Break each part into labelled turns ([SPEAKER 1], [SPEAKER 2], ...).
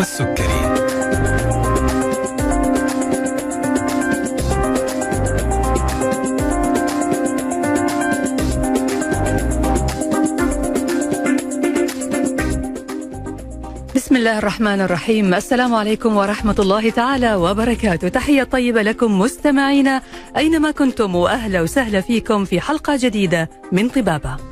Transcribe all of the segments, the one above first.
[SPEAKER 1] والسكري.
[SPEAKER 2] بسم الله الرحمن الرحيم. السلام عليكم ورحمة الله تعالى وبركاته. تحية طيبة لكم مستمعينا أينما كنتم وأهلا وسهلا فيكم في حلقة جديدة من طبابة.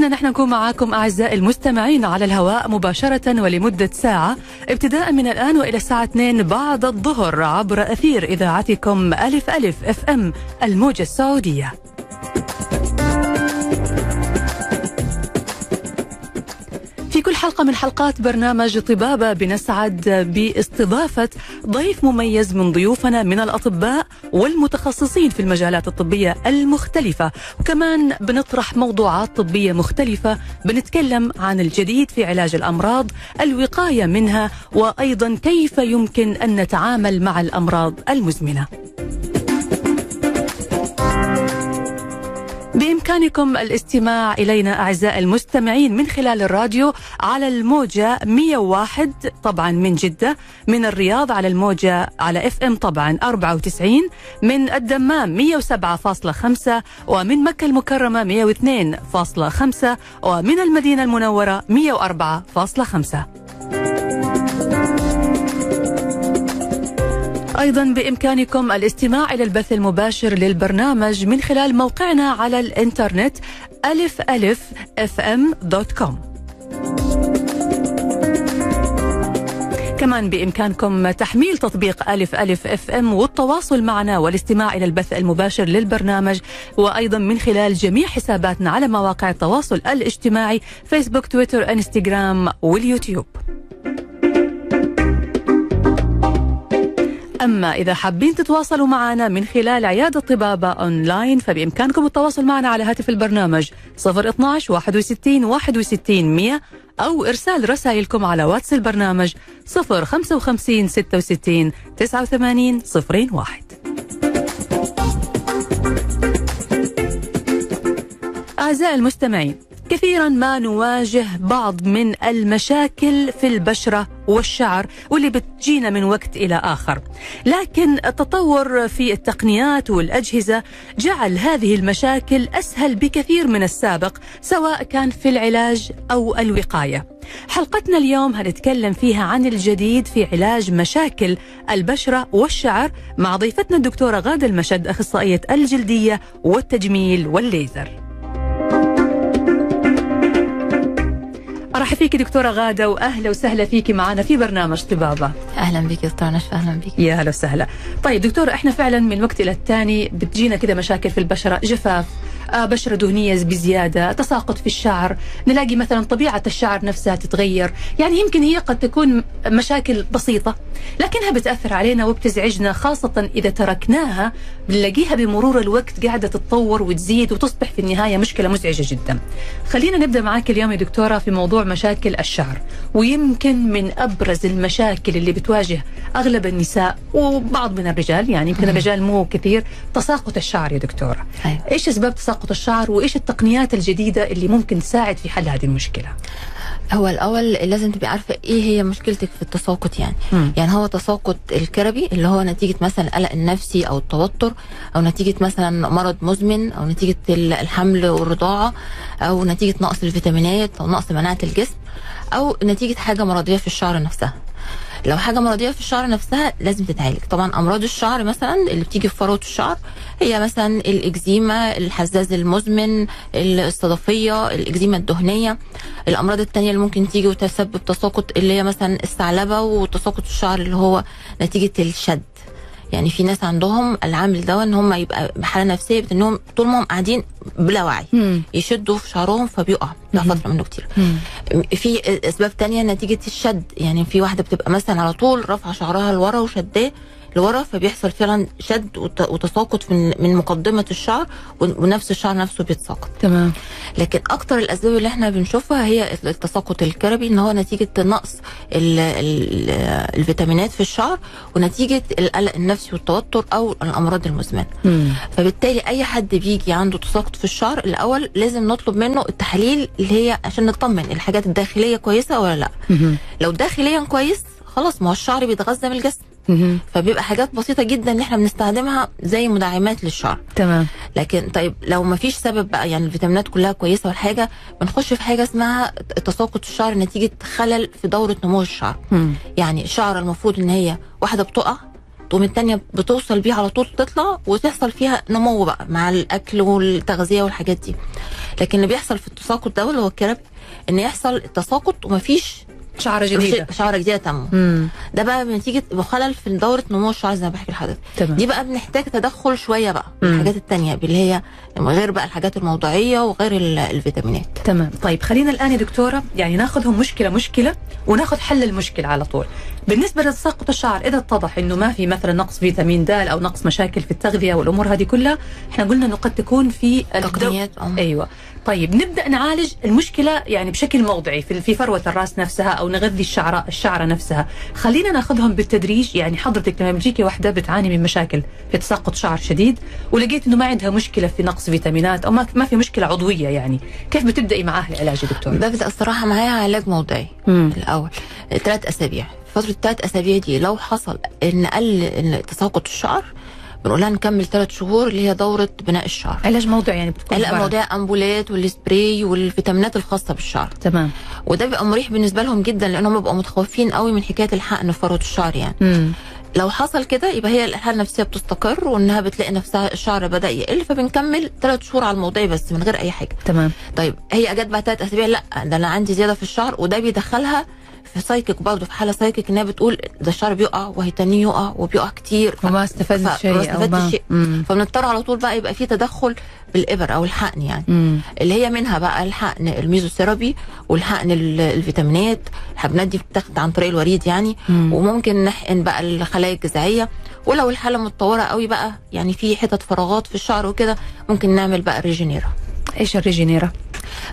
[SPEAKER 2] يسعدنا نحن نكون معاكم أعزائي المستمعين على الهواء مباشرة ولمدة ساعة. ابتداء من الآن وإلى الساعة 2 بعد الظهر عبر أثير إذاعتكم ألف ألف أف أم الموجة السعودية. حلقة من حلقات برنامج طبابة بنسعد باستضافة ضيف مميز من ضيوفنا من الأطباء والمتخصصين في المجالات الطبية المختلفة. وكمان بنطرح موضوعات طبية مختلفة بنتكلم عن الجديد في علاج الأمراض الوقاية منها وأيضا كيف يمكن أن نتعامل مع الأمراض المزمنة. بإمكانكم الاستماع إلينا أعزائي المستمعين من خلال الراديو على الموجة 101 طبعا من جدة من الرياض على الموجة على إف إم طبعا 94 من الدمام 107.5 ومن مكة المكرمة 102.5 ومن المدينة المنورة 104.5 أيضا بإمكانكم الاستماع إلى البث المباشر للبرنامج من خلال موقعنا على الإنترنت ألف ألف FM dot com. كمان بإمكانكم تحميل تطبيق ألف ألف FM والتواصل معنا والاستماع إلى البث المباشر للبرنامج وأيضا من خلال جميع حساباتنا على مواقع التواصل الاجتماعي فيسبوك تويتر إنستغرام واليوتيوب. أما إذا حابين تتواصلوا معنا من خلال عيادة طبابة أونلاين فبإمكانكم التواصل معنا على هاتف البرنامج 012 61 61 100 أو إرسال رسائلكم على واتس البرنامج 055 66 89 01 أعزائي المستمعين كثيرا ما نواجه بعض من المشاكل في البشرة والشعر واللي بتجينا من وقت إلى آخر. لكن التطور في التقنيات والأجهزة جعل هذه المشاكل أسهل بكثير من السابق سواء كان في العلاج أو الوقاية. حلقتنا اليوم هنتكلم فيها عن الجديد في علاج مشاكل البشرة والشعر مع ضيفتنا الدكتورة غادة المشد أخصائية الجلدية والتجميل والليزر. ارحب فيك دكتورة غادة وأهلا وسهلا فيك معنا في برنامج طبابة.
[SPEAKER 3] أهلا بك دكتور نشفى أهلا بك.
[SPEAKER 2] يا هلا وسهلا. طيب دكتور إحنا فعلا من وقت إلى الثاني بتجينا كده مشاكل في البشرة جفاف آه بشرة دهنية بزيادة تساقط في الشعر نلاقي مثلا طبيعة الشعر نفسها تتغير. يعني يمكن هي قد تكون مشاكل بسيطة لكنها بتأثر علينا وبتزعجنا خاصة إذا تركناها بنلاقيها بمرور الوقت قاعدة تتطور وتزيد وتصبح في النهاية مشكلة مزعجة جدا. خلينا نبدأ معاك اليوم يا دكتورة في موضوع مشاكل الشعر ويمكن من أبرز المشاكل اللي بتواجه أغلب النساء وبعض من الرجال يعني يمكن الرجال مو كثير تساقط الشعر يا دكتورة.
[SPEAKER 3] أيوة.
[SPEAKER 2] إيش أسباب تساقط الشعر وإيش التقنيات الجديدة اللي ممكن تساعد في حل هذه المشكلة؟
[SPEAKER 3] هو الأول لازم تبقي عارفة إيه هي مشكلتك في التساقط يعني
[SPEAKER 2] مم.
[SPEAKER 3] يعني هو تساقط الكربي اللي هو نتيجة مثلا القلق النفسي أو التوتر أو نتيجة مثلا مرض مزمن أو نتيجة ال- الحمل والرضاعة أو نتيجة نقص الفيتامينات أو نقص مناعة الجسم أو نتيجة حاجة مرضية في الشعر نفسها لو حاجة مرضيه في الشعر نفسها لازم تتعالج. طبعا أمراض الشعر مثلا اللي بتيجي في فروة الشعر هي مثلا الإكزيما الحزاز المزمن الصدفية الإكزيما الدهنية. الأمراض التانية اللي ممكن تيجي وتسبب تساقط اللي هي مثلا الثعلبة وتساقط الشعر اللي هو نتيجة الشد. يعني في ناس عندهم العامل ده ان هم يبقى بحالة نفسية بانهم طول ما هم قاعدين بلا وعي
[SPEAKER 2] مم.
[SPEAKER 3] يشدوا في شعرهم فبيقع ده. فترة منه كتير
[SPEAKER 2] مم.
[SPEAKER 3] في أسباب تانية نتيجة الشد يعني في واحدة بتبقى مثلا على طول رافعة شعرها لورا وشداه لورا فبيحصل فعلا شد وت- وتساقط من من مقدمة الشعر ون- ونفس الشعر نفسه بيتساقط
[SPEAKER 2] تمام
[SPEAKER 3] لكن أكتر الأسباب اللي إحنا بنشوفها هي التساقط الكربي إن هو نتيجة نقص ال ال الفيتامينات في الشعر ونتيجة القلق النفسي والتوتر أو الأمراض المزمنة
[SPEAKER 2] مم.
[SPEAKER 3] فبالتالي أي حد بيجي عنده تساقط في الشعر الأول لازم نطلب منه التحاليل اللي هي عشان نطمن الحاجات الداخلية كويسة ولا لأ
[SPEAKER 2] مهم.
[SPEAKER 3] لو داخليا كويس خلاص ما هو الشعر بيتغذى من الجسم. فبيبقى حاجات بسيطة جدا اللي إحنا بنستخدمها زي مدعمات للشعر
[SPEAKER 2] تمام.
[SPEAKER 3] لكن طيب لو ما فيش سبب بقى يعني الفيتامينات كلها كويسة والحاجة بنخش في حاجة اسمها تساقط الشعر نتيجة خلل في دورة نمو الشعر.
[SPEAKER 2] مم.
[SPEAKER 3] يعني الشعر المفروض إن هي واحدة بتقع تقوم التانية بتوصل بيها على طول تطلع وتحصل فيها نمو بقى مع الأكل والتغذية والحاجات دي. لكن اللي بيحصل في التساقط ده اللي هو الكرب إن يحصل تساقط ومفيش
[SPEAKER 2] شعره جديدة.
[SPEAKER 3] شعر جديدة تنمو. ده بقى بنتيجه خلل في دورة نمو الشعر زي ما بحكي لحضرتك. دي بقى بنحتاج تدخل شوية بقى
[SPEAKER 2] مم.
[SPEAKER 3] الحاجات التانية اللي هي غير بقى الحاجات الموضعيه وغير ال- الفيتامينات.
[SPEAKER 2] تمام. طيب خلينا الآن يا دكتورة يعني ناخذهم مشكلة مشكلة وناخذ حل المشكلة على طول. بالنسبة لتساقط الشعر إذا اتضح إنه ما في مثلا نقص فيتامين د أو نقص مشاكل في التغذية والأمور هذه كلها إحنا قلنا إنه قد تكون في
[SPEAKER 3] تقنيات أم.
[SPEAKER 2] أيوه. طيب نبدأ نعالج المشكلة يعني بشكل موضعي في في فروة الرأس نفسها أو نغذي الشعره الشعرة نفسها. خلينا ناخذهم بالتدريج يعني حضرتك لما بتجيكي واحدة بتعاني من مشاكل في تساقط شعر شديد ولقيت إنه ما عندها مشكلة في نقص فيتامينات أو ما في مشكلة عضوية يعني. كيف بتبدأي معاها العلاج يا دكتور؟
[SPEAKER 3] ببدا الصراحة معايا علاج موضعي
[SPEAKER 2] مم.
[SPEAKER 3] الأول ثلاث أسابيع. فترة الثلاث أسابيع دي لو حصل إن قل إن تساقط الشعر بنقول لها نكمل ثلاث شهور اللي هي دورة بناء الشعر.
[SPEAKER 2] علاج موضعي يعني بتكون
[SPEAKER 3] لا مواضيع امبولات والسبراي والفيتامينات الخاصة بالشعر.
[SPEAKER 2] تمام.
[SPEAKER 3] وده بيبقى مريح بالنسبة لهم جدا لانهم بيبقوا متخوفين قوي من حكاية الحقن في فروة الشعر يعني.
[SPEAKER 2] مم.
[SPEAKER 3] لو حصل كده يبقى هي الحاله النفسية بتستقر وإنها بتلاقي نفسها الشعر بدأ يقل فبنكمل ثلاث شهور على الموضعي بس من غير أي حاجة.
[SPEAKER 2] تمام.
[SPEAKER 3] طيب هي جت بعد ثلاث أسابيع لأ ده أنا عندي زيادة في الشعر وده بيدخلها في psychic برضه في حالة psychic إنها بتقول ده الشعر بيقع وهيتنه يقع وبيقع كتير.
[SPEAKER 2] وما استفدت
[SPEAKER 3] ف-
[SPEAKER 2] شيء
[SPEAKER 3] ما.
[SPEAKER 2] ما
[SPEAKER 3] شيء. فبنضطر على طول بقى يبقى في تدخل بالإبر أو الحقن يعني.
[SPEAKER 2] مم.
[SPEAKER 3] اللي هي منها بقى الحقن الميزوثيرابي والحقن ال- الفيتامينات. الحقنات دي بتاخد عن طريق الوريد يعني.
[SPEAKER 2] مم.
[SPEAKER 3] وممكن نحقن بقى الخلايا الجذعية. ولو الحالة متطورة قوي بقى يعني في حتت فراغات في الشعر وكده ممكن نعمل بقى ريجينيرا
[SPEAKER 2] إيش الريجينيرا؟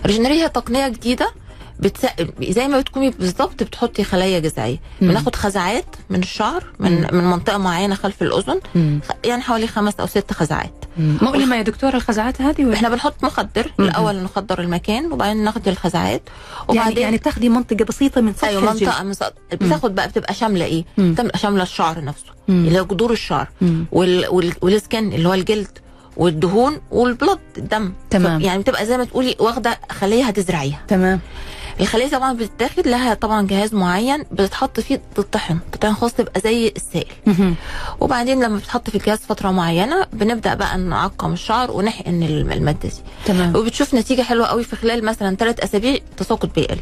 [SPEAKER 3] الريجينيرا هي تقنية جديدة بتس... زي ما بتكوني بالظبط بتحطي خلايا
[SPEAKER 2] جذعية.
[SPEAKER 3] بناخد خزعات من الشعر من
[SPEAKER 2] مم.
[SPEAKER 3] من منطقة معينة خلف الأذن
[SPEAKER 2] مم.
[SPEAKER 3] يعني حوالي خمس أو ست خزعات.
[SPEAKER 2] مؤلمه يا دكتوره الخزعات هذه ولا
[SPEAKER 3] إحنا بنحط مخدر
[SPEAKER 2] مم.
[SPEAKER 3] الأول نخدر المكان وبعدين ناخد الخزعات
[SPEAKER 2] يعني
[SPEAKER 3] وبعدين
[SPEAKER 2] يعني بتاخدي منطقة بسيطة من سطح أيوه
[SPEAKER 3] منطقة من سط- بتاخد بقى بتبقى شاملة
[SPEAKER 2] إيه؟
[SPEAKER 3] بتبقى شاملة الشعر نفسه
[SPEAKER 2] مم.
[SPEAKER 3] اللي هو جذور الشعر. وال... وال... والسكن اللي هو الجلد والدهون والبلد الدم
[SPEAKER 2] تمام.
[SPEAKER 3] يعني بتبقى زي ما تقولي واخدة خلية هتزرعيها
[SPEAKER 2] تمام
[SPEAKER 3] الخلية طبعا بتتاخد لها طبعا جهاز معين بتتحط فيه تطحن تطحن خاص تبقى زي السائل. وبعدين لما بتحط في الجهاز فترة معينة بنبدأ بقى نعقم الشعر ونحقن الم- المادة دي.
[SPEAKER 2] تمام.
[SPEAKER 3] وبتشوف نتيجة حلوة قوي في خلال مثلا ثلاث أسابيع التساقط بيقل.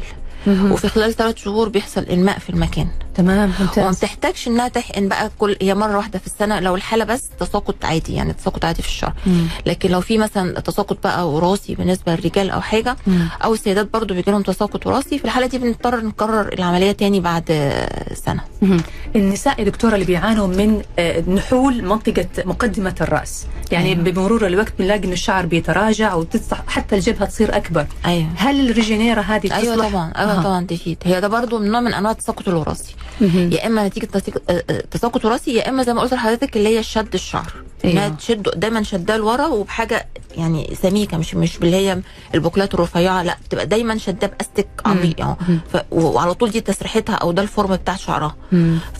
[SPEAKER 3] وفي خلال ثلاث شهور بيحصل إنماء في المكان.
[SPEAKER 2] تمام
[SPEAKER 3] وما
[SPEAKER 2] ممتاز
[SPEAKER 3] بتحتاجش إنها تحقن بقى كل هي مرة واحدة في السنة لو الحالة بس تساقط عادي يعني تساقط عادي في الشعر
[SPEAKER 2] مم.
[SPEAKER 3] لكن لو في مثلا تساقط بقى وراثي بالنسبة للرجال أو حاجة
[SPEAKER 2] مم.
[SPEAKER 3] أو السيدات برضو بيجي لهم تساقط وراثي في الحالة دي بنضطر نكرر العملية تاني بعد سنة
[SPEAKER 2] مهم. النساء يا دكتورة اللي بيعانوا من آه، نحول منطقة مقدمة الرأس يعني
[SPEAKER 3] أيوة.
[SPEAKER 2] بمرور الوقت بنلاقي انه الشعر بيتراجع وتصح حتى الجبهة تصير أكبر
[SPEAKER 3] أيوه
[SPEAKER 2] هل الريجينيرا هذه أيوه؟
[SPEAKER 3] طبعا أيوه
[SPEAKER 2] آه.
[SPEAKER 3] طبعا تفيد هي ده برضو من نوع من أنواع التساقط الوراثي. يا إما نتيجه آه، آه، تساقط وراثي يا إما زي ما قلت لحضرتك اللي هي شد الشعر. إنها
[SPEAKER 2] أيوة.
[SPEAKER 3] تشده دايما شداه لورا وبحاجة يعني سميكة مش مش باللي هي البوكلات الرفيعة لا بتبقى دايما شداه بأستك عميق. ف... وعلى طول دي تسريحتها أو ده الفورم بتاع شعرها.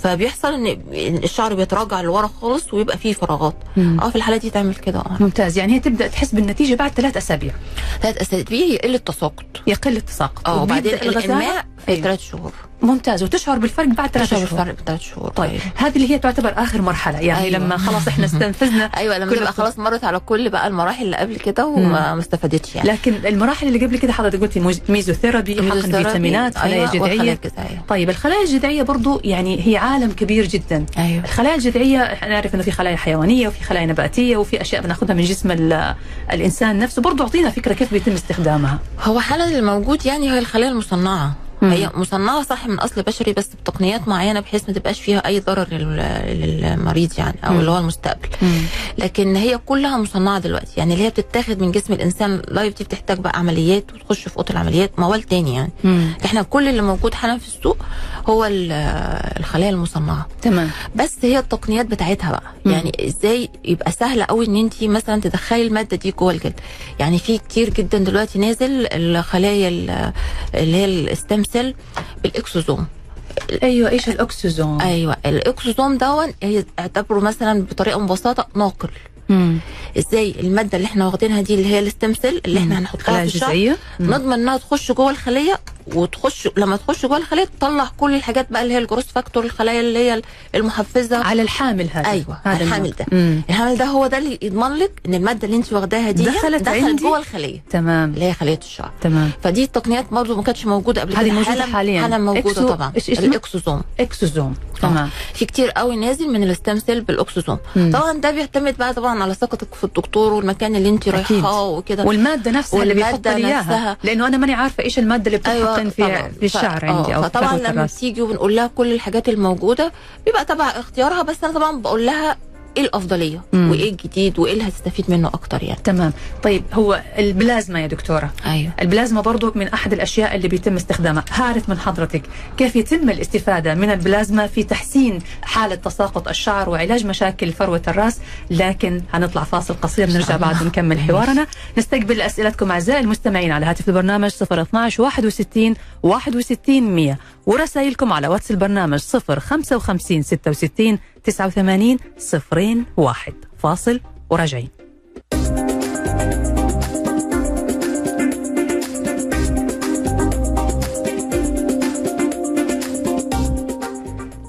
[SPEAKER 3] فبيحصل إن الشعر بيتراجع لورا خالص ويبقى فيه فراغات. آه في الحالة دي تعمل كده. آه.
[SPEAKER 2] ممتاز. يعني هي تبدأ تحس بالنتيجة بعد ثلاث أسابيع.
[SPEAKER 3] ثلاث أسابيع يقل التساقط.
[SPEAKER 2] يقل التساقط.
[SPEAKER 3] آه وبعدين
[SPEAKER 2] وبيبدأ
[SPEAKER 3] في
[SPEAKER 2] أيوة.
[SPEAKER 3] ثلاث شهور.
[SPEAKER 2] ممتاز. وتشعر بالفرق بعد ثلاث
[SPEAKER 3] تشعر
[SPEAKER 2] شهور.
[SPEAKER 3] بالفرق بثلاث شهور
[SPEAKER 2] طيب. هذه اللي هي تعتبر آخر مرحلة. يعني
[SPEAKER 3] أيوة.
[SPEAKER 2] لما خلاص إحنا استنفذنا
[SPEAKER 3] أيوه لما تبقى خلاص مرت على كل بقى المراحل اللي قبل كده وما ما استفادتش يعني.
[SPEAKER 2] لكن المراحل اللي قبل كده حضرتك قلتي ميزوثيرابي حقن فيتامينات خلايا
[SPEAKER 3] أيوة،
[SPEAKER 2] جذعيه
[SPEAKER 3] الجذعية.
[SPEAKER 2] طيب الخلايا الجذعية برضو يعني هي عالم كبير جدا.
[SPEAKER 3] أيوه.
[SPEAKER 2] الخلايا الجذعية إحنا نعرف إنه في خلايا حيوانية وفي خلايا نباتية وفي أشياء بناخذها من جسم ال- الإنسان نفسه. برضو أعطينا فكرة كيف بيتم استخدامها.
[SPEAKER 3] هو حالا الموجود يعني هي الخلايا المصنعة.
[SPEAKER 2] مم.
[SPEAKER 3] هي مصنعة صح من أصل بشري بس بتقنيات معينة بحيث ما تبقاش فيها أي ضرر لل- للمريض يعني أو
[SPEAKER 2] مم.
[SPEAKER 3] اللي هو المستقبل لكن هي كلها مصنعة دلوقتي يعني اللي هي بتتاخد من جسم الإنسان لايف دي بتحتاج بقى عمليات وتخش في أوضة العمليات موال تاني يعني
[SPEAKER 2] مم.
[SPEAKER 3] إحنا كل اللي موجود حالا في السوق هو ال- الخلايا المصنعة
[SPEAKER 2] تمام
[SPEAKER 3] بس هي التقنيات بتاعتها بقى
[SPEAKER 2] مم.
[SPEAKER 3] يعني إزاي يبقى سهل قوي إن انت مثلا تدخلي المادة دي جوه الجلد يعني في كتير جدا دلوقتي نازل الخلايا ال- اللي هي ال stem cell
[SPEAKER 2] بال exosome أيوه إيش الاكسجين
[SPEAKER 3] أيوه ال exosome ده نعتبره مثلا بطريقة مبسطة ناقل.
[SPEAKER 2] مم.
[SPEAKER 3] إزاي المادة اللي إحنا واخدينها دي اللي هي ال stem cell اللي
[SPEAKER 2] إحنا.
[SPEAKER 3] هنحطها في الشعر. نضمن انها تخش جوه الخلية وتخش لما تخش جوه الخلية تطلع كل الحاجات بقى اللي هي ال growth factor الخلايا اللي هي المحفزة
[SPEAKER 2] على الحامل هذا
[SPEAKER 3] أيوه
[SPEAKER 2] هذا
[SPEAKER 3] الحامل. ده
[SPEAKER 2] مم.
[SPEAKER 3] الحامل ده هو ده اللي يضمن لك إن المادة اللي انت واخداها دي
[SPEAKER 2] دخلت
[SPEAKER 3] دخلت؟ جوه الخلية
[SPEAKER 2] تمام
[SPEAKER 3] اللي هي خلية الشعر
[SPEAKER 2] تمام
[SPEAKER 3] فدي التقنيات برضه ما كانتش موجودة قبل كده
[SPEAKER 2] هذه موجودة
[SPEAKER 3] حالا-
[SPEAKER 2] حالياً.
[SPEAKER 3] حالا موجودة
[SPEAKER 2] exo-
[SPEAKER 3] طبعا
[SPEAKER 2] اسمه؟
[SPEAKER 3] ال
[SPEAKER 2] exosome exosome تمام
[SPEAKER 3] في كتير قوي نازل من ال stem cell
[SPEAKER 2] بال exosome.
[SPEAKER 3] طبعا ده بيعتمد بقى طبعا على ثقتك في الدكتور والمكان اللي انت. رايحاه وكده
[SPEAKER 2] والمادة نفسها اللي بيحط لي
[SPEAKER 3] إياها.
[SPEAKER 2] لأنه أنا ماني عارفة إيش المادة اللي بتتحقن في
[SPEAKER 3] طبعاً.
[SPEAKER 2] في الشعر
[SPEAKER 3] ف-
[SPEAKER 2] عندي
[SPEAKER 3] آه،
[SPEAKER 2] أو في
[SPEAKER 3] فطبعا لما بتيجي وبنقول لها كل الحاجات الموجودة بيبقى تبع اختيارها بس أنا طبعا بقول لها إيه الأفضلية؟
[SPEAKER 2] مم.
[SPEAKER 3] وإيه الجديد؟ وإيه اللي هتستفيد منه أكتر يعني؟
[SPEAKER 2] تمام. طيب هو البلازما يا دكتورة.
[SPEAKER 3] أيوه.
[SPEAKER 2] البلازما برضو من أحد الأشياء اللي بيتم استخدامها. هعرف من حضرتك كيف يتم الاستفادة من البلازما في تحسين حالة تساقط الشعر وعلاج مشاكل فروة الرأس؟ لكن هنطلع فاصل قصير نرجع. بعد نكمل حوارنا. نستقبل أسئلتكم أعزائي المستمعين على هاتف البرنامج 012 61 61 100 ورسائلكم على واتس البرنامج 055 66 89 01 فاصل وراجعين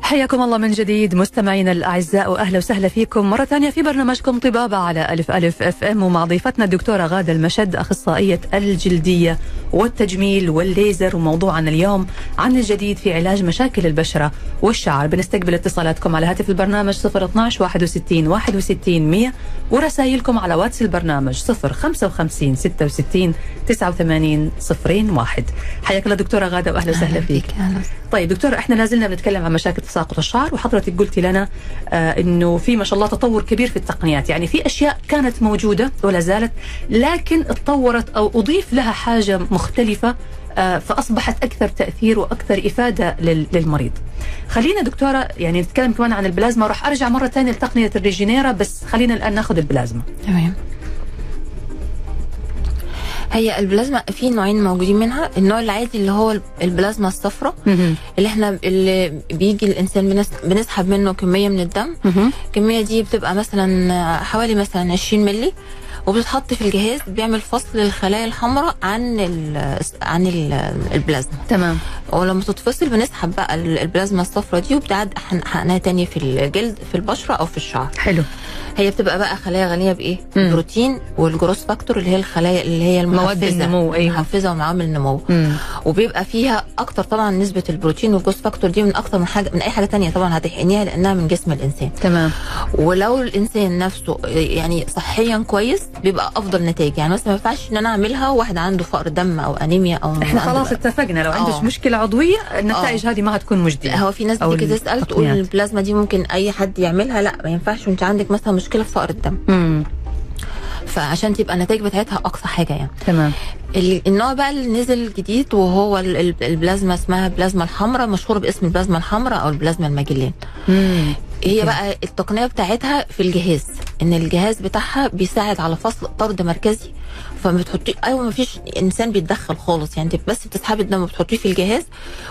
[SPEAKER 2] حياكم الله من جديد مستمعينا الأعزاء وأهلا وسهلا فيكم مرة ثانية في برنامجكم طبابة على ألف ألف FM ومع ضيفتنا الدكتورة غادة المشد أخصائية الجلدية والتجميل والليزر وموضوعنا اليوم عن الجديد في علاج مشاكل البشرة والشعر. بنستقبل اتصالاتكم على هاتف البرنامج 012 61 61 100 ورسائلكم على واتس البرنامج 055 66 89 01 حياك الله دكتورة غادة وأهلا وسهلا فيك. طيب دكتور إحنا لازلنا بنتكلم عن مشاكل تساقط الشعر وحضرتك قلتي لنا آه إنه في ما شاء الله تطور كبير في التقنيات يعني في أشياء كانت موجودة ولا زالت لكن اتطورت أو أضيف لها حاجة مختلفة آه فأصبحت أكثر تأثير وأكثر إفادة لل- للمريض. خلينا دكتورة يعني نتكلم كمان عن البلازما راح أرجع مرة ثانية لتقنية الريجينيرا بس خلينا الآن ناخذ البلازما.
[SPEAKER 3] تمام هي البلازما في نوعين موجودين منها. النوع العادي اللي هو البلازما الصفراء اللي إحنا اللي بيجي الإنسان بنس- بنسحب منه كمية من الدم. الكمية دي بتبقى مثلا حوالي مثلا 20 مللي. وبتتحط في الجهاز بيعمل فصل للخلايا الحمراء عن ال عن ال البلازما.
[SPEAKER 2] تمام.
[SPEAKER 3] ولما تتفصل بنسحب بقى ال- البلازما الصفراء دي وبتعاد حقنها تاني في الجلد في البشرة أو في الشعر.
[SPEAKER 2] حلو.
[SPEAKER 3] هي بتبقى بقى خلايا غنية
[SPEAKER 2] بإيه؟
[SPEAKER 3] البروتين وال growth factor اللي هي الخلايا اللي هي
[SPEAKER 2] مواد النمو، أيوة.
[SPEAKER 3] المحفزه ومعامل النمو
[SPEAKER 2] مم.
[SPEAKER 3] وبيبقى فيها أكتر طبعا نسبة البروتين وال growth factor دي من أكتر من حاجة من أي حاجة تانية طبعا هتحقنيها لأنها من جسم الإنسان
[SPEAKER 2] تمام
[SPEAKER 3] ولو الإنسان نفسه يعني صحيا كويس بيبقى أفضل نتائج يعني مثلا ما ينفعش إن أنا أعملها واحد عنده فقر دم أو أنيميا
[SPEAKER 2] أو
[SPEAKER 3] إحنا
[SPEAKER 2] خلاص اتفقنا لو عندك
[SPEAKER 3] آه.
[SPEAKER 2] مشكلة عضوية النتائج هذه ما هتكون مجدية.
[SPEAKER 3] هو في ناس بتيجي تسأل تقول. البلازما دي ممكن أي حد يعملها لأ ما ينفعش وأنت عندك مثلا مشكلة في فقر الدم.
[SPEAKER 2] مم.
[SPEAKER 3] فعشان تبقى النتائج بتاعتها أقصى حاجة يعني.
[SPEAKER 2] تمام.
[SPEAKER 3] ال- النوع بقى اللي نزل جديد وهو ال- ال- البلازما اسمها البلازما الحمراء مشهوره باسم البلازما الحمراء أو البلازما الماجلين.
[SPEAKER 2] مم.
[SPEAKER 3] هي بقى التقنية بتاعتها في الجهاز إن الجهاز بتاعها بيساعد على فصل طرد مركزي فما بتحطيه أيوه ما فيش إنسان بيتدخل خالص يعني انت بس بتسحبي الدم وبتحطيه في الجهاز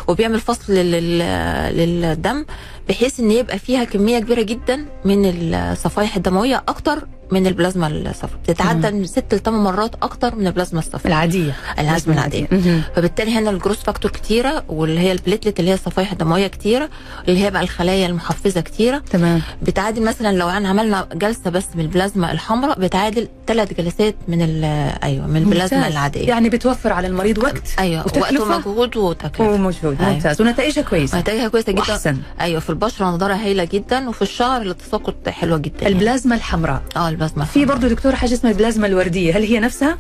[SPEAKER 3] وبيعمل فصل لل- للدم. بحيث إن يبقى فيها كمية كبيرة جدا من الصفائح الدموية أكتر من البلازما الصفراء. بتتعدى من ست لثمان مرات أكتر من البلازما الصفراء.
[SPEAKER 2] العادية.
[SPEAKER 3] العزم العادية.
[SPEAKER 2] مهم.
[SPEAKER 3] فبالتالي هنا ال growth factor كتيرة واللي هي ال platelet اللي هي الصفائح الدموية كتيرة اللي هي بقى الخلايا المحفزة كتيرة.
[SPEAKER 2] تمام.
[SPEAKER 3] بتعادل مثلا لو انا عملنا جلسة بس من البلازما الحمراء بتعادل ثلاث جلسات من أيوه من البلازما
[SPEAKER 2] ممتاز.
[SPEAKER 3] العادية.
[SPEAKER 2] يعني بتوفر على المريض وقت
[SPEAKER 3] أيوه وقت ومجهود وتكلفة.
[SPEAKER 2] ومجهود.
[SPEAKER 3] أيوة.
[SPEAKER 2] ممتاز ونتائجها كويسة.
[SPEAKER 3] نتائجها كويسة جدا.
[SPEAKER 2] وأحسن.
[SPEAKER 3] أيوه في البشرة نضاره هايلة جدا وفي الشعر التساقط حلوة جدا يعني.
[SPEAKER 2] البلازما الحمراء.
[SPEAKER 3] آه البلازما
[SPEAKER 2] في برضه دكتوره حاجة اسمها البلازما الوردية هل هي نفسها؟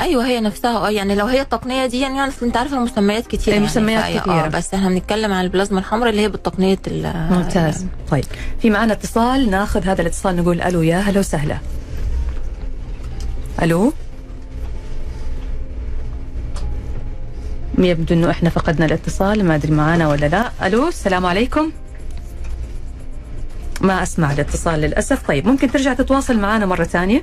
[SPEAKER 3] أيوه هي نفسها. آه يعني لو هي التقنية دي يعني أصل أنت عارفه المسميات كتير يعني.
[SPEAKER 2] المسميات كتيرة.
[SPEAKER 3] آه بس إحنا بنتكلم عن البلازما الحمراء اللي هي بالتقنية ال-
[SPEAKER 2] ممتاز. طيب في معنا اتصال ناخذ هذا الاتصال نقول ألو يا هلا وسهلا. ألو؟ يبدو إنه إحنا فقدنا الاتصال ما أدري معانا ولا لا. ألو السلام عليكم. ما أسمع الاتصال للأسف. طيب ممكن ترجع تتواصل معنا مرة ثانية؟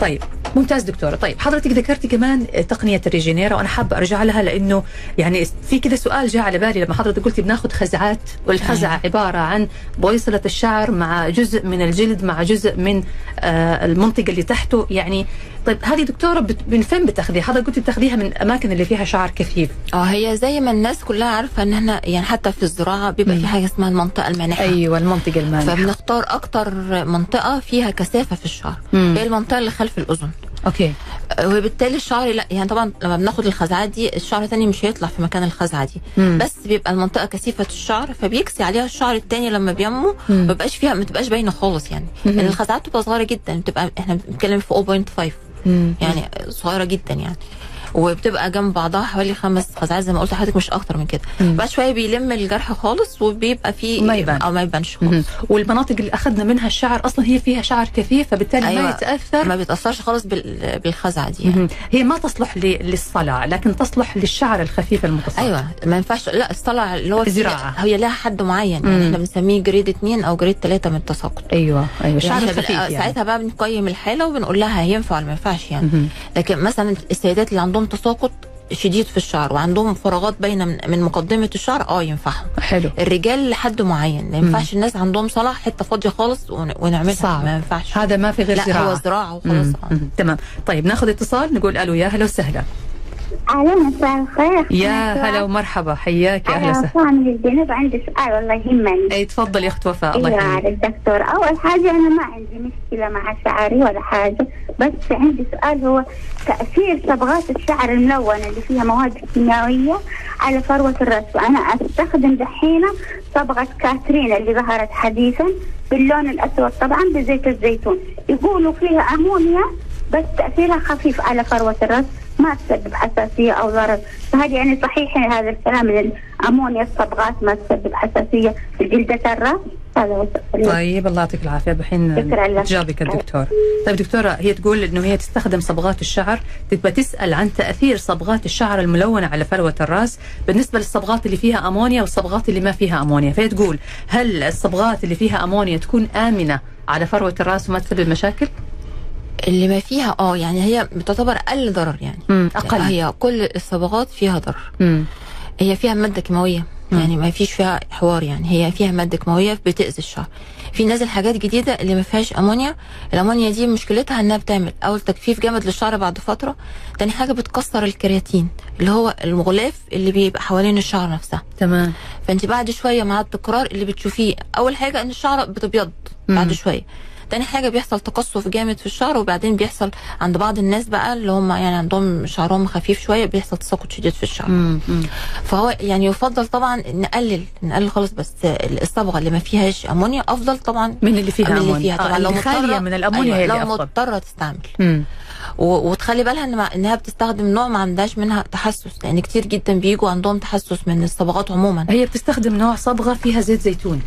[SPEAKER 2] طيب ممتاز دكتورة. طيب حضرتك ذكرتي كمان تقنية الريجينيرا وأنا حابة أرجع لها لأنه يعني في كذا سؤال جاء على بالي لما حضرتك قلتي بناخذ خزعات والخزعة عبارة عن بويصلة الشعر مع جزء من الجلد مع جزء من آه المنطقة اللي تحته. يعني طيب هذه دكتورة بت- من فين بتاخذيها؟ حضرتك قلتي بتاخذيها من الأماكن اللي فيها شعر كثيف
[SPEAKER 3] آه هي زي ما الناس كلها عارفة إن إحنا يعني حتى في الزراعة بيبقى
[SPEAKER 2] مم.
[SPEAKER 3] في حاجة اسمها المنطقة المانحة
[SPEAKER 2] أيوة المنطقة المانحة
[SPEAKER 3] فبنختار أكتر منطقة فيها كثافة في الشعر
[SPEAKER 2] مم.
[SPEAKER 3] هي المنطقة اللي خلف الأذن
[SPEAKER 2] أوكي
[SPEAKER 3] وبالتالي الشعر لا يعني طبعا لما بناخد الخزعات دي الشعر الثاني مش هيطلع في مكان الخزعة دي
[SPEAKER 2] مم.
[SPEAKER 3] بس بيبقى المنطقة كثيفة الشعر فبيكسي عليها الشعر الثاني لما بينمو. ما بيبقاش فيها ما تبقاش باينة خالص يعني
[SPEAKER 2] مم.
[SPEAKER 3] الخزعات بتبقى صغيرة جدا بتبقى إحنا بنتكلم في 0.5
[SPEAKER 2] مم.
[SPEAKER 3] يعني صغيرة جدا يعني. وبتبقى جنب بعضها حوالي خمس خزعات زي ما قلت لحضرتك مش أكتر من كده. بعد شوية بيلم الجرح خالص وبيبقى فيه
[SPEAKER 2] ما يبان.
[SPEAKER 3] أو ما يبانش
[SPEAKER 2] مم.
[SPEAKER 3] خالص
[SPEAKER 2] والمناطق اللي أخذنا منها الشعر أصلا هي فيها شعر كثيف فبالتالي ما
[SPEAKER 3] أيوة.
[SPEAKER 2] يتأثر
[SPEAKER 3] ما بيتأثرش خالص بال- بالخزعة دي يعني.
[SPEAKER 2] هي ما تصلح للصلع لكن تصلح للشعر الخفيف المتصل
[SPEAKER 3] أيوه ما ينفعش لا الصلع اللي هو
[SPEAKER 2] الزراعة.
[SPEAKER 3] هي لها حد معين
[SPEAKER 2] مم.
[SPEAKER 3] يعني إحنا بنسميه grade 2 أو grade 3 من التساقط
[SPEAKER 2] أيوه أيوه الشعر
[SPEAKER 3] يعني بن-
[SPEAKER 2] يعني
[SPEAKER 3] ساعتها بقى بنقيم الحالة وبنقول لها هينفع ولا ما ينفعش يعني. لكن مثلا السيدات اللي عندهم تساقط شديد في الشعر وعندهم فراغات باينة من, من مقدمة الشعر آه ينفعهم.
[SPEAKER 2] حلو.
[SPEAKER 3] الرجال لحد معين ما ينفعش الناس عندهم صلع حتة فاضية خالص ون- ونعملها
[SPEAKER 2] صعب.
[SPEAKER 3] ما ينفعش.
[SPEAKER 2] هذا ما في غير
[SPEAKER 3] لا
[SPEAKER 2] زراعه
[SPEAKER 3] هو زراعة. وخلاص.
[SPEAKER 2] تمام. طيب ناخذ اتصال نقول ألو يا هلا وسهلا.
[SPEAKER 1] أهلا مساء الخير
[SPEAKER 2] يا هلا ومرحبا. حياك يا أهلا
[SPEAKER 1] أنا
[SPEAKER 2] وسهلا.
[SPEAKER 1] وفاء من الجنوب عندي سؤال والله يهمني.
[SPEAKER 2] إي تفضل يا أخت وفاء. الله
[SPEAKER 1] أيوه
[SPEAKER 2] يحييك
[SPEAKER 1] على الدكتور أول حاجة أنا ما عندي مشكلة مع شعري ولا حاجة بس عندي سؤال هو تأثير صبغات الشعر الملونة اللي فيها مواد كيميائية على فروة الراس وأنا أستخدم دحينه صبغة كاترين اللي ظهرت حديثا باللون الأسود طبعا بزيت الزيتون. يقولوا فيها أمونيا بس تأثيرها خفيف على فروة الراس ما تسبب حساسيه أو ضرر فهل يعني صحيح هذا الكلام ان الأمونيا الصبغات ما تسبب حساسية في جلده الراس هذا هو السؤال.
[SPEAKER 2] طيب الله يعطيك
[SPEAKER 1] العافية لك.
[SPEAKER 2] جابك الدكتور طيب دكتورة هي تقول إنه هي تستخدم صبغات الشعر تبقى تسأل عن تأثير صبغات الشعر الملونة على فروة الرأس بالنسبة للصبغات اللي فيها أمونيا والصبغات اللي ما فيها أمونيا فهي تقول هل الصبغات اللي فيها أمونيا تكون آمنة على فروة الرأس وما تسبب مشاكل؟
[SPEAKER 3] اللي ما فيها آه يعني هي بتعتبر أقل ضرر يعني.
[SPEAKER 2] مم. أقل.
[SPEAKER 3] هي كل الصبغات فيها ضرر.
[SPEAKER 2] مم.
[SPEAKER 3] هي فيها مادة
[SPEAKER 2] كيماوية.
[SPEAKER 3] يعني ما فيش فيها حوار يعني. هي فيها مادة كيماوية بتأذي الشعر. في نازل حاجات جديدة اللي ما فيهاش أمونيا. الأمونيا دي مشكلتها إنها بتعمل اول تجفيف جامد للشعر بعد فترة. تاني حاجة بتكسر الكرياتين اللي هو الغلاف اللي بيبقى حوالين الشعر نفسها.
[SPEAKER 2] تمام.
[SPEAKER 3] فأنت بعد شوية مع التكرار اللي بتشوفيه أول حاجة إن الشعر بتبيض بعد. شوية. تاني حاجة بيحصل تقصف جامد في الشعر وبعدين بيحصل عند بعض الناس بقى اللي هم يعني عندهم شعرهم خفيف شوية بيحصل تساقط شديد في الشعر. فهو يعني يفضل طبعا نقلل نقلل خالص بس الصبغه اللي ما فيهاش أمونيا أفضل طبعا
[SPEAKER 2] من اللي فيها
[SPEAKER 3] من اللي. فيها
[SPEAKER 2] آه،
[SPEAKER 3] طبعا لو
[SPEAKER 2] اللي خالية
[SPEAKER 3] مضطرة-
[SPEAKER 2] من الأمونيا هي
[SPEAKER 3] أيوة لو. مضطرة تستعمل وتخلي بالها ان إنها بتستخدم نوع ما عندهاش منها تحسس لأن كتير جدا بيجوا عندهم تحسس من الصبغات عموما
[SPEAKER 2] هي بتستخدم نوع صبغة فيها زيت زيتون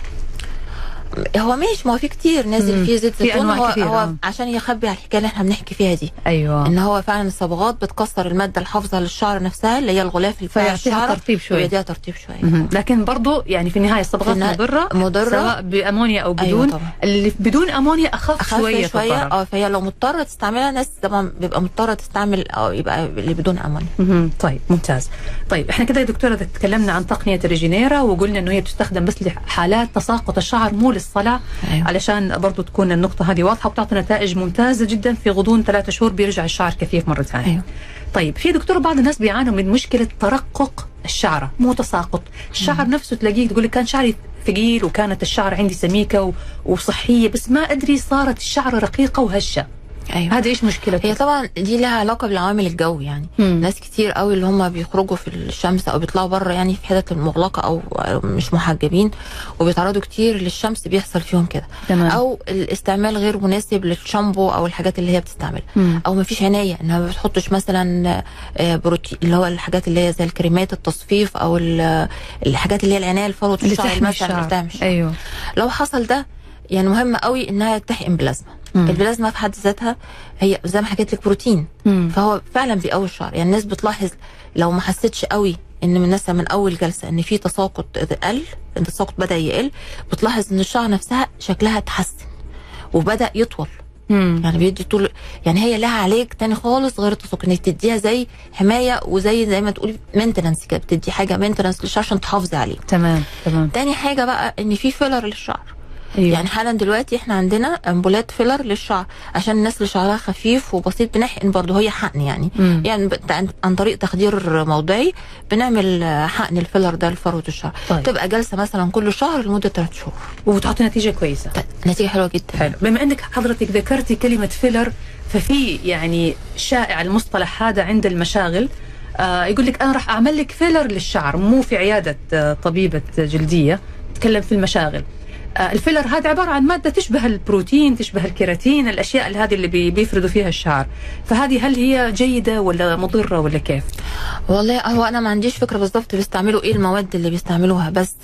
[SPEAKER 3] هو ماشي ما هو في كتير نازل. فيه زيت زيتون هو, هو
[SPEAKER 2] آه.
[SPEAKER 3] عشان يخبي على الحكاية اللي إحنا بنحكي فيها دي
[SPEAKER 2] أيوه
[SPEAKER 3] إن هو فعلا الصبغات بتكسر المادة الحافظة للشعر نفسها اللي هي الغلاف اللي بتاع
[SPEAKER 2] فيعطيها
[SPEAKER 3] الشعر
[SPEAKER 2] ترطيب شوي.
[SPEAKER 3] ويديها ترطيب
[SPEAKER 2] شوية. لكن برضو يعني في النهاية الصبغات مضرة
[SPEAKER 3] مضرة.
[SPEAKER 2] سواء بأمونيا أو
[SPEAKER 3] أيوة
[SPEAKER 2] بدون
[SPEAKER 3] طبعا.
[SPEAKER 2] اللي بدون
[SPEAKER 3] أمونيا
[SPEAKER 2] أخف,
[SPEAKER 3] أخف
[SPEAKER 2] شوية, شوية.
[SPEAKER 3] آه فهي لو مضطرة تستعملها ناس طبعا بيبقى مضطرة تستعمل أو يبقى اللي بدون
[SPEAKER 2] أمونيا. طيب ممتاز طيب إحنا كده يا دكتورة تكلمنا عن تقنية الريجينيرا وقلنا إنه هي بتستخدم بس لحالات تساقط الشعر مو للصلع
[SPEAKER 3] أيوة.
[SPEAKER 2] علشان برضو تكون النقطة هذه واضحة وبتعطي نتائج ممتازة جدا في غضون ثلاثة شهور بيرجع الشعر كثيف مرة ثانية
[SPEAKER 3] أيوة.
[SPEAKER 2] طيب في دكتور بعض الناس بيعانوا من مشكلة ترقق الشعره مو تساقط الشعر نفسه تلاقيه تقول لك كان شعري ثقيل وكانت الشعر عندي سميكة وصحية بس ما أدري صارت الشعر رقيقة وهشة
[SPEAKER 3] أيوه
[SPEAKER 2] هذه إيش مشكلته؟
[SPEAKER 3] هي طبعا دي لها علاقة بالعوامل الجو يعني
[SPEAKER 2] مم.
[SPEAKER 3] ناس كتير قوي اللي هم بيخرجوا في الشمس أو بيطلعوا بره يعني في حتت المغلقة أو مش محجبين وبيتعرضوا كتير للشمس بيحصل فيهم كده
[SPEAKER 2] تمام.
[SPEAKER 3] أو الاستعمال غير مناسب للشامبو أو الحاجات اللي هي بتستعملها
[SPEAKER 2] مم.
[SPEAKER 3] أو ما فيش عناية إنها ما بتحطش مثلا آه، بروتين اللي هو الحاجات اللي هي زي الكريمات التصفيف أو ال- الحاجات اللي هي العناية لفروه
[SPEAKER 2] اللي
[SPEAKER 3] الشعر مثلا.
[SPEAKER 2] أيوه
[SPEAKER 3] لو حصل ده يعني مهم قوي إنها تحقن بلازما
[SPEAKER 2] مم.
[SPEAKER 3] البلازما في حد ذاتها هي زي ما حكيت لك بروتين
[SPEAKER 2] مم.
[SPEAKER 3] فهو فعلا بيقوي الشعر يعني الناس بتلاحظ لو ما حسيتش قوي إن من الناس من أول جلسة إن في تساقط قل التساقط بدأ يقل بتلاحظ إن الشعر نفسها شكلها اتحسن وبدأ يطول
[SPEAKER 2] مم.
[SPEAKER 3] يعني بيدي طول يعني هي لها علاج تاني خالص غير التساقط إنك تديها زي حماية وزي زي ما تقولي maintenance كده بتدي حاجة maintenance للشعر عشان تحافظي عليه
[SPEAKER 2] تمام تمام
[SPEAKER 3] تاني حاجة بقى إن في filler للشعر
[SPEAKER 2] أيوه.
[SPEAKER 3] يعني حالا دلوقتي إحنا عندنا أمبولات filler للشعر عشان الناس اللي شعرها خفيف وبسيط بنحقن برضه هي حقن يعني.
[SPEAKER 2] مم.
[SPEAKER 3] يعني عن- طريق تخدير موضعي بنعمل حقن ال filler ده لفروة الشعر.
[SPEAKER 2] طيب.
[SPEAKER 3] تبقى جلسة مثلا كل شهر لمدة ثلاث شهور.
[SPEAKER 2] وبتعطي نتيجة كويسة.
[SPEAKER 3] ت- نتيجة حلوة جدا.
[SPEAKER 2] حلو. بما إنك حضرتك ذكرتي كلمة filler ففي يعني شائع المصطلح هذا عند المشاغل آه يقول لك أنا راح أعمل لك filler للشعر مو في عيادة آه طبيبة جلدية تتكلم في المشاغل. ال filler هذا عبارة عن مادة تشبه البروتين تشبه الكيراتين الأشياء هذه اللي بي- بيفردوا فيها الشعر. فهذه هل هي جيدة ولا مضرة ولا كيف؟
[SPEAKER 3] والله هو أنا ما عنديش فكرة بالظبط بيستعملوا إيه المواد اللي بيستعملوها بس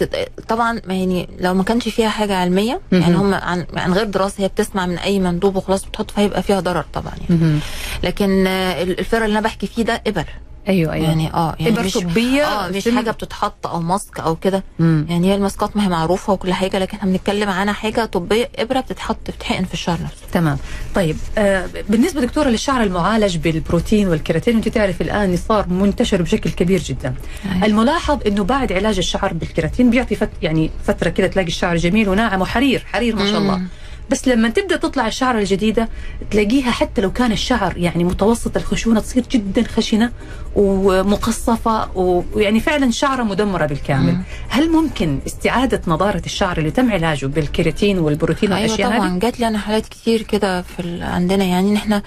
[SPEAKER 3] طبعا يعني لو ما كانش فيها حاجة
[SPEAKER 2] علمية.
[SPEAKER 3] يعني هم عن, عن غير دراسة هي بتسمع من أي مندوب وخلاص بتحط فهيبقى فيها ضرر طبعا يعني. لكن آه، الفيلر اللي أنا بحكي فيه ده إبر.
[SPEAKER 2] أيوه أيوه
[SPEAKER 3] يعني آه يعني
[SPEAKER 2] إبر
[SPEAKER 3] مش
[SPEAKER 2] طبية
[SPEAKER 3] آه مش حاجة بتتحط أو ماسك أو كده. يعني هي الماسكات ما هي معروفة وكل حاجة لكن إحنا بنتكلم عنها حاجة طبية إبرة بتتحط بتحقن في الشعر نفسه
[SPEAKER 2] تمام طيب آه بالنسبة دكتورة للشعر المعالج بالبروتين والكيراتين انت تعرف الآن صار منتشر بشكل كبير جدا
[SPEAKER 3] أيوة.
[SPEAKER 2] الملاحظ إنه بعد علاج الشعر بالكيراتين بيعطي فت يعني فترة كده تلاقي الشعر جميل وناعم وحرير حرير ما شاء الله
[SPEAKER 3] مم.
[SPEAKER 2] بس لما تبدأ تطلع الشعر الجديدة تلاقيها حتى لو كان الشعر يعني متوسط الخشونة تصير جدا خشنة ومقصفة ويعني فعلا شعرة مدمرة بالكامل.
[SPEAKER 3] مم.
[SPEAKER 2] هل ممكن استعادة نضاره الشعر اللي تم علاجه بالكيراتين والبروتين
[SPEAKER 3] أيوه
[SPEAKER 2] والأشياء هذه؟
[SPEAKER 3] طبعا جات لي أنا حالات كتير كده في عندنا. يعني ان إحنا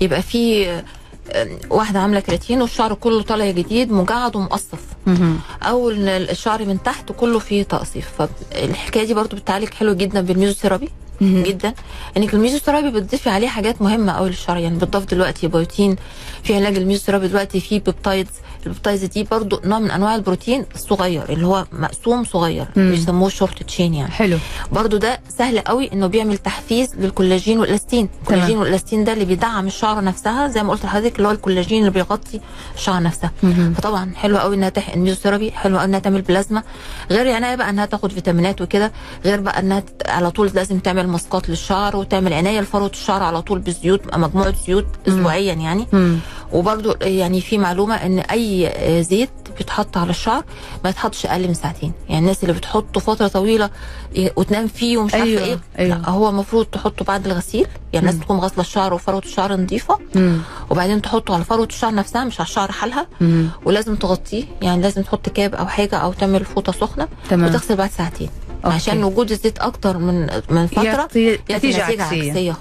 [SPEAKER 3] يبقى في آه، واحدة عاملة كيراتين والشعر كله طالع جديد مجعد ومقصف. إن الشعر من تحت كله فيه تقصيف. فالحكاية دي برضو بتعالج حلو جدا بالميزوثيرابي. جدا. انك الميزوثيرابي بتضيفي عليه حاجات مهمة قوي للشعر يعني بتضاف دلوقتي بروتين في علاج الميزوثيرابي دلوقتي في peptides ال peptides دي برضو نوع من أنواع البروتين الصغير اللي هو مقسوم صغير
[SPEAKER 2] مم.
[SPEAKER 3] بيسموه short chain يعني.
[SPEAKER 2] حلو.
[SPEAKER 3] برضو ده سهل قوي إنه بيعمل تحفيز للكولاجين والالاستين الكولاجين والالاستين ده اللي بيدعم الشعر نفسها زي ما قلت لحضرتك اللي هو الكولاجين اللي بيغطي الشعر نفسها.
[SPEAKER 2] مهم.
[SPEAKER 3] فطبعا حلو قوي إنها تحقن ميزوثيرابي حلو قوي إنها تعمل بلازما. غير يعني بقى إنها تاخد فيتامينات وكده غير بقى إنها على طول لازم تعمل ماسكات للشعر وتعمل عناية لفروه الشعر على طول بزيوت مجموعة زيوت اسبوعيا يعني
[SPEAKER 2] مم.
[SPEAKER 3] وبرضو يعني في معلومة إن أي زيت بيتحط على الشعر ما يتحطش أقل من ساعتين يعني الناس اللي بتحطه فترة طويلة وتنام فيه ومش
[SPEAKER 2] أيوة،
[SPEAKER 3] عارفه إيه
[SPEAKER 2] أيوة.
[SPEAKER 3] لا هو المفروض تحطه بعد الغسيل يعني الناس. تكون غاسلة الشعر وفروه الشعر
[SPEAKER 2] نظيفة.
[SPEAKER 3] وبعدين تحطه على فروه الشعر نفسها مش على الشعر حالها. ولازم تغطيه يعني لازم تحط كاب أو حاجة أو تعمل فوطة سخنة
[SPEAKER 2] تمام.
[SPEAKER 3] وتغسل بعد ساعتين
[SPEAKER 2] أوكي.
[SPEAKER 3] عشان وجود الزيت أكتر من من فترة
[SPEAKER 2] يعطي نتيجة
[SPEAKER 3] نتيجة
[SPEAKER 2] عكسية.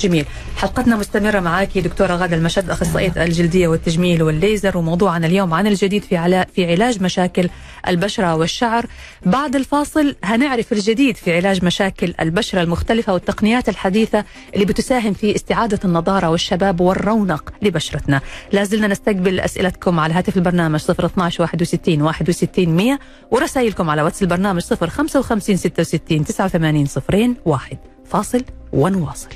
[SPEAKER 2] جميل. حلقتنا مستمرة معك دكتورة غادة المشد أخصائية الجلدية والتجميل والليزر وموضوعنا اليوم عن الجديد في علا في علاج مشاكل البشرة والشعر. بعد الفاصل هنعرف الجديد في علاج مشاكل البشرة المختلفة والتقنيات الحديثة اللي بتساهم في استعادة النضارة والشباب والرونق لبشرتنا. لازلنا نستقبل أسئلتكم على هاتف البرنامج 012 61 61 100 ورسائلكم على واتس البرنامج 055 66 89 صفرين واحد. فاصل ونواصل.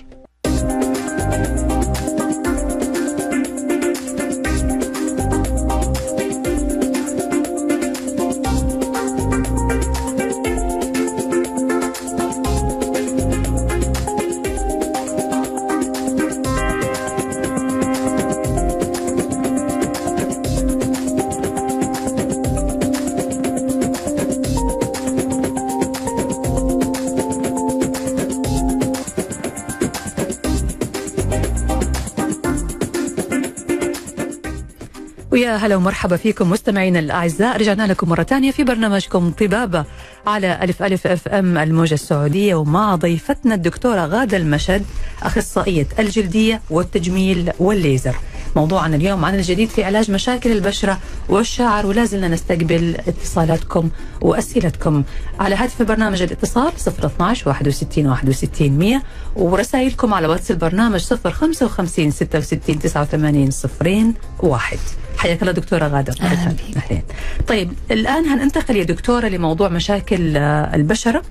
[SPEAKER 2] ويا هلا ومرحبا فيكم مستمعينا الأعزاء رجعنا لكم مرة ثانية في برنامجكم طبابه على ألف ألف FM الموجة السعودية ومع ضيفتنا الدكتورة غادة المشد أخصائية الجلدية والتجميل والليزر. موضوعنا اليوم عن الجديد في علاج مشاكل البشرة والشعر ولا زلنا نستقبل اتصالاتكم وأسئلتكم على هاتف برنامج الاتصال 012 61 61 100 ورسائلكم على واتس البرنامج 055 66 89 صفرين واحد. حياك الله دكتورة غادة
[SPEAKER 3] أهلاً
[SPEAKER 2] أهلين. طيب الآن هننتقل يا دكتورة لموضوع مشاكل آه، البشرة.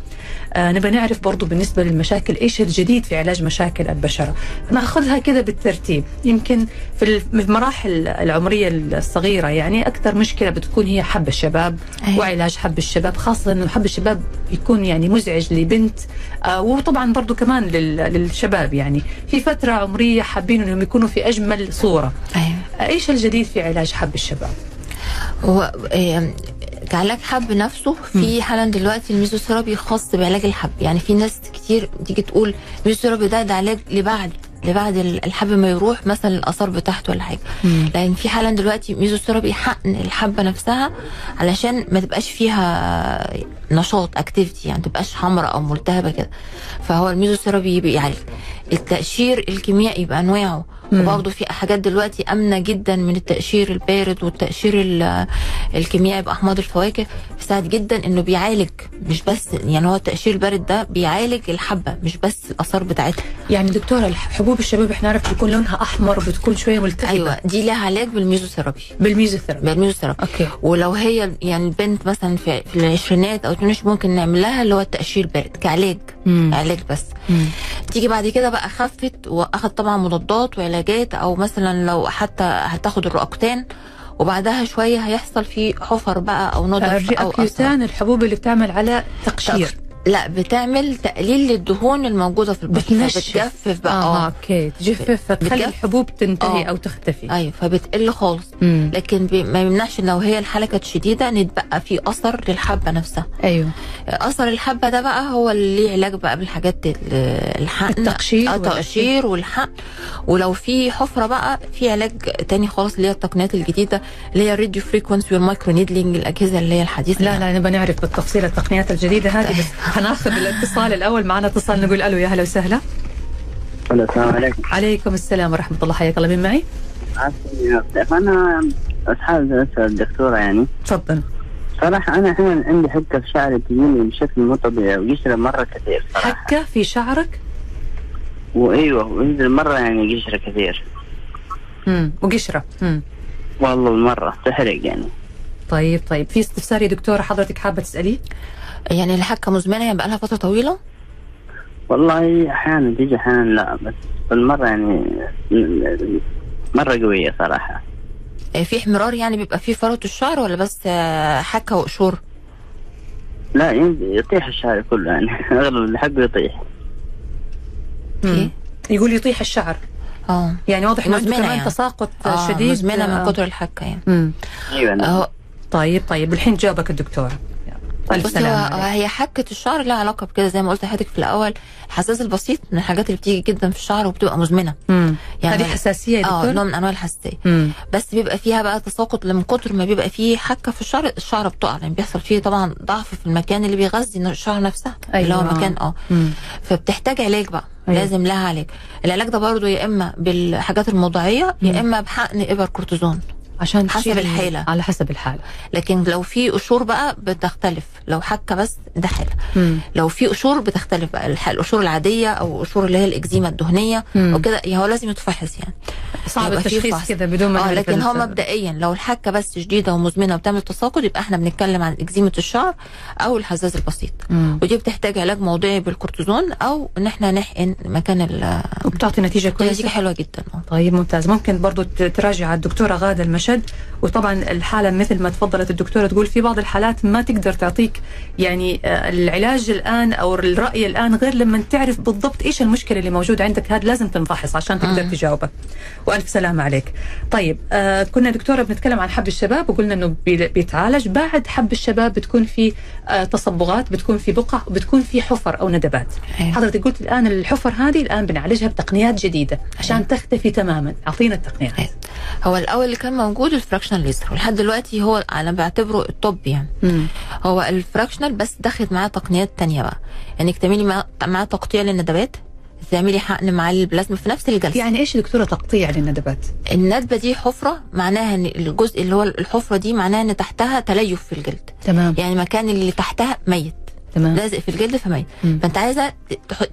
[SPEAKER 2] آه نبغى نعرف برضو بالنسبة للمشاكل إيش الجديد في علاج مشاكل البشرة؟ نأخذها كذا بالترتيب. يمكن في الم- في المراحل العمرية الصغيرة يعني أكثر مشكلة بتكون هي حب الشباب
[SPEAKER 3] أيوة.
[SPEAKER 2] وعلاج حب الشباب خاصة إنه حب الشباب يكون يعني مزعج لبنت آه وطبعا برضو كمان لل- للشباب يعني. في فترة عمرية حابين إنهم يكونوا في أجمل صورة.
[SPEAKER 3] أيوه.
[SPEAKER 2] إيش الجديد في علاج حب الشباب؟
[SPEAKER 3] هو كعلاج حب نفسه في حالا دلوقتي الميزوثيرابي خاص بعلاج الحب. يعني في ناس كتير تيجي تقول الميزوثيرابي ده ده علاج لبعد لبعد ال- الحب ما يروح مثلا الآثار بتاعته ولا حاجة. لأن في حالا دلوقتي ميزوثيرابي حقن الحبة نفسها علشان ما تبقاش فيها نشاط activity يعني ما تبقاش حمراء أو ملتهبة كده. فهو الميزوثيرابي بيعالج التقشير الكيميائي بأنواعه وبرضه في حاجات دلوقتي آمنة جدا من التقشير البارد والتقشير ال- الكيميائي بأحماض الفواكه. بيساعد جدا إنه بيعالج مش بس يعني هو التقشير البارد ده بيعالج الحبة مش بس الآثار بتاعتها.
[SPEAKER 2] يعني دكتورة حبوب الشباب إحنا نعرف بيكون لونها أحمر بتكون شوية ملتهبه
[SPEAKER 3] أيوه دي لها علاج بالميزوثيرابي.
[SPEAKER 2] بالميزوثيرابي.
[SPEAKER 3] بالميزوثيرابي.
[SPEAKER 2] okay.
[SPEAKER 3] ولو هي يعني البنت مثلا في, في العشرينات أو التلاتينات ممكن نعمل لها اللي هو التقشير البارد كعلاج.
[SPEAKER 2] مم.
[SPEAKER 3] علاج بس.
[SPEAKER 2] مم.
[SPEAKER 3] تيجي بعد كده بقى خفت واخد طبعا مضادات وعلاجات أو مثلا لو حتى هتاخد الرأكيوتان وبعدها شوية هيحصل في حفر بقى أو نضف أو أثر.
[SPEAKER 2] الرياكيوتان الحبوب اللي بتعمل على تقشير
[SPEAKER 3] لا بتعمل تقليل للدهون الموجودة في البشره
[SPEAKER 2] بتنشف.
[SPEAKER 3] بتجفف بقى.
[SPEAKER 2] آه
[SPEAKER 3] آه.
[SPEAKER 2] okay تجفف فتخلي الحبوب تنتهي
[SPEAKER 3] آه.
[SPEAKER 2] أو تختفي.
[SPEAKER 3] أيوه فبتقل خالص.
[SPEAKER 2] مم.
[SPEAKER 3] لكن ما يمنعش لو هي الحالة كانت شديدة نتبقى في أثر للحبة نفسها.
[SPEAKER 2] أيوه.
[SPEAKER 3] أثر الحبة ده بقى هو اللي ليه علاج بقى بالحاجات ال- الحقن.
[SPEAKER 2] التقشير
[SPEAKER 3] آه
[SPEAKER 2] والأشياء.
[SPEAKER 3] تقشير والحقن. ولو في حفرة بقى في علاج تاني خالص اللي هي التقنيات الجديدة اللي هي ال radio frequency وال micro needling الأجهزة اللي هي الحديثة
[SPEAKER 2] لا لا نبغى نعرف بالتفصيل التقنيات الجديدة هذه بس هناخذ الاتصال الأول. معنا اتصال نقول ألو يا هلا وسهلا.
[SPEAKER 4] السلام عليكم.
[SPEAKER 2] عليكم السلام ورحمة الله. حياك الله. مين معي؟
[SPEAKER 4] عفوا أنا أصحاب أسأل الدكتوره يعني.
[SPEAKER 2] تفضل.
[SPEAKER 4] صراحة أنا أحيانا عندي حتة في شعري تجيني بشكل مو طبيعي ويشرب مرة كثير صراحة.
[SPEAKER 2] حكة في شعرك؟
[SPEAKER 4] وأيوة وينزل مرة يعني قشره كثير.
[SPEAKER 2] امم وقشرة. امم
[SPEAKER 4] والله مرة تحرق يعني.
[SPEAKER 2] طيب طيب. في استفسار يا دكتورة حضرتك حابة تسأليه؟
[SPEAKER 3] يعني الحكة مزمنة يعني بقى لها فترة طويلة؟
[SPEAKER 4] والله أحيانا تيجي أحيانا لا بس بالمرة يعني مرة قوية صراحة.
[SPEAKER 3] آه، في احمرار يعني بيبقى فيه فروة الشعر ولا بس آه، حكة وقشور؟
[SPEAKER 4] لا يطيح الشعر كله يعني. أغلب اللي حقه يطيح.
[SPEAKER 2] مم. يقول يطيح الشعر.
[SPEAKER 3] آه.
[SPEAKER 2] يعني واضح
[SPEAKER 3] إنه
[SPEAKER 2] كمان
[SPEAKER 3] يعني.
[SPEAKER 2] تساقط
[SPEAKER 3] آه،
[SPEAKER 2] شديد
[SPEAKER 3] مزمنة
[SPEAKER 2] آه.
[SPEAKER 3] من كتر الحكة يعني.
[SPEAKER 2] مم.
[SPEAKER 3] أيوه
[SPEAKER 2] طيب طيب. الحين جاوبك الدكتور. سلامة
[SPEAKER 3] هو
[SPEAKER 2] عليك.
[SPEAKER 3] هي حكه الشعر لها علاقة بكده زي ما قلت لحضرتك في الأول الحساس البسيط من الحاجات اللي بتيجي جدا في الشعر وبتبقى مزمنة
[SPEAKER 2] مم.
[SPEAKER 3] يعني
[SPEAKER 2] هذه حساسية يا آه؟
[SPEAKER 3] نوع من أنواع الحساسية
[SPEAKER 2] مم.
[SPEAKER 3] بس بيبقى فيها بقى تساقط من كتر ما بيبقى فيه حكه في الشعر الشعر بتقع يعني بيحصل فيه طبعا ضعف في المكان اللي بيغذي الشعر نفسها اللي هو
[SPEAKER 2] أيوة.
[SPEAKER 3] مكان
[SPEAKER 2] آه.
[SPEAKER 3] فبتحتاج علاج بقى
[SPEAKER 2] أيوة.
[SPEAKER 3] لازم لها علاج العلاج ده برضو يا إما بالحاجات الموضعيه يا إما بحقن ابر كورتيزون
[SPEAKER 2] عشان
[SPEAKER 3] حسب
[SPEAKER 2] تشيل-
[SPEAKER 3] الحالة.
[SPEAKER 2] على حسب الحالة
[SPEAKER 3] لكن لو في قشور بقى بتختلف لو حكة بس ده حاله
[SPEAKER 2] مم.
[SPEAKER 3] لو في قشور بتختلف بقى القشور العادية أو قشور اللي هي الإكزيما الدهنية
[SPEAKER 2] مم.
[SPEAKER 3] وكده هو لازم يتفحص يعني
[SPEAKER 2] صعب التشخيص. كذا بدون ما نعرف
[SPEAKER 3] لكن هو. مبدئيا لو الحكة بس شديدة ومزمنة وبتعمل تساقط يبقى إحنا بنتكلم عن إكزيمة الشعر أو الحزاز البسيط
[SPEAKER 2] مم.
[SPEAKER 3] ودي بتحتاج علاج موضعي بالكورتيزون أو إن إحنا نحقن مكان ال
[SPEAKER 2] وبتعطي نتيجة
[SPEAKER 3] نتيجة
[SPEAKER 2] كويسة
[SPEAKER 3] حلوة جدا
[SPEAKER 2] طيب ممتاز ممكن برضو تراجع الدكتورة غادة المشد وطبعا الحالة مثل ما تفضلت الدكتورة تقول في بعض الحالات ما تقدر تعطيك يعني آه، العلاج الآن أو الرأي الآن غير لما تعرف بالضبط إيش المشكلة اللي موجودة عندك. هذا لازم تنفحص عشان تقدر
[SPEAKER 3] مم.
[SPEAKER 2] تجاوبك وألف سلامة عليك. طيب آه كنا دكتورة بنتكلم عن حب الشباب وقلنا بي- بيتعالج بعد حب الشباب بتكون في آه تصبغات بتكون في بقع بتكون في حفر أو ندبات.
[SPEAKER 3] أيوة.
[SPEAKER 2] حضرتك قلت الآن الحفر هذه الآن بنعالجها بتقنيات جديدة عشان تختفي تماما. أعطينا التقنيات.
[SPEAKER 3] أيوة. هو الأول اللي كان موجود ال fractional laser ولحد دلوقتي هو أنا بعتبره ال top يعني.
[SPEAKER 2] مم.
[SPEAKER 3] هو ال fractional بس دخلت معاه تقنيات تانية بقى. يعني تعملي مع- معاه تقطيع للندبات تعملي حقن مع البلازما في نفس الجلسة.
[SPEAKER 2] يعني إيش دكتورة تقطيع للندبات؟
[SPEAKER 3] الندبة دي حفرة معناها إن الجزء اللي هو الحفرة دي معناها إن تحتها تليف في الجلد.
[SPEAKER 2] تمام.
[SPEAKER 3] يعني المكان اللي تحتها ميت.
[SPEAKER 2] تمام.
[SPEAKER 3] لازق في الجلد فميت.
[SPEAKER 2] مم.
[SPEAKER 3] فأنت عايزة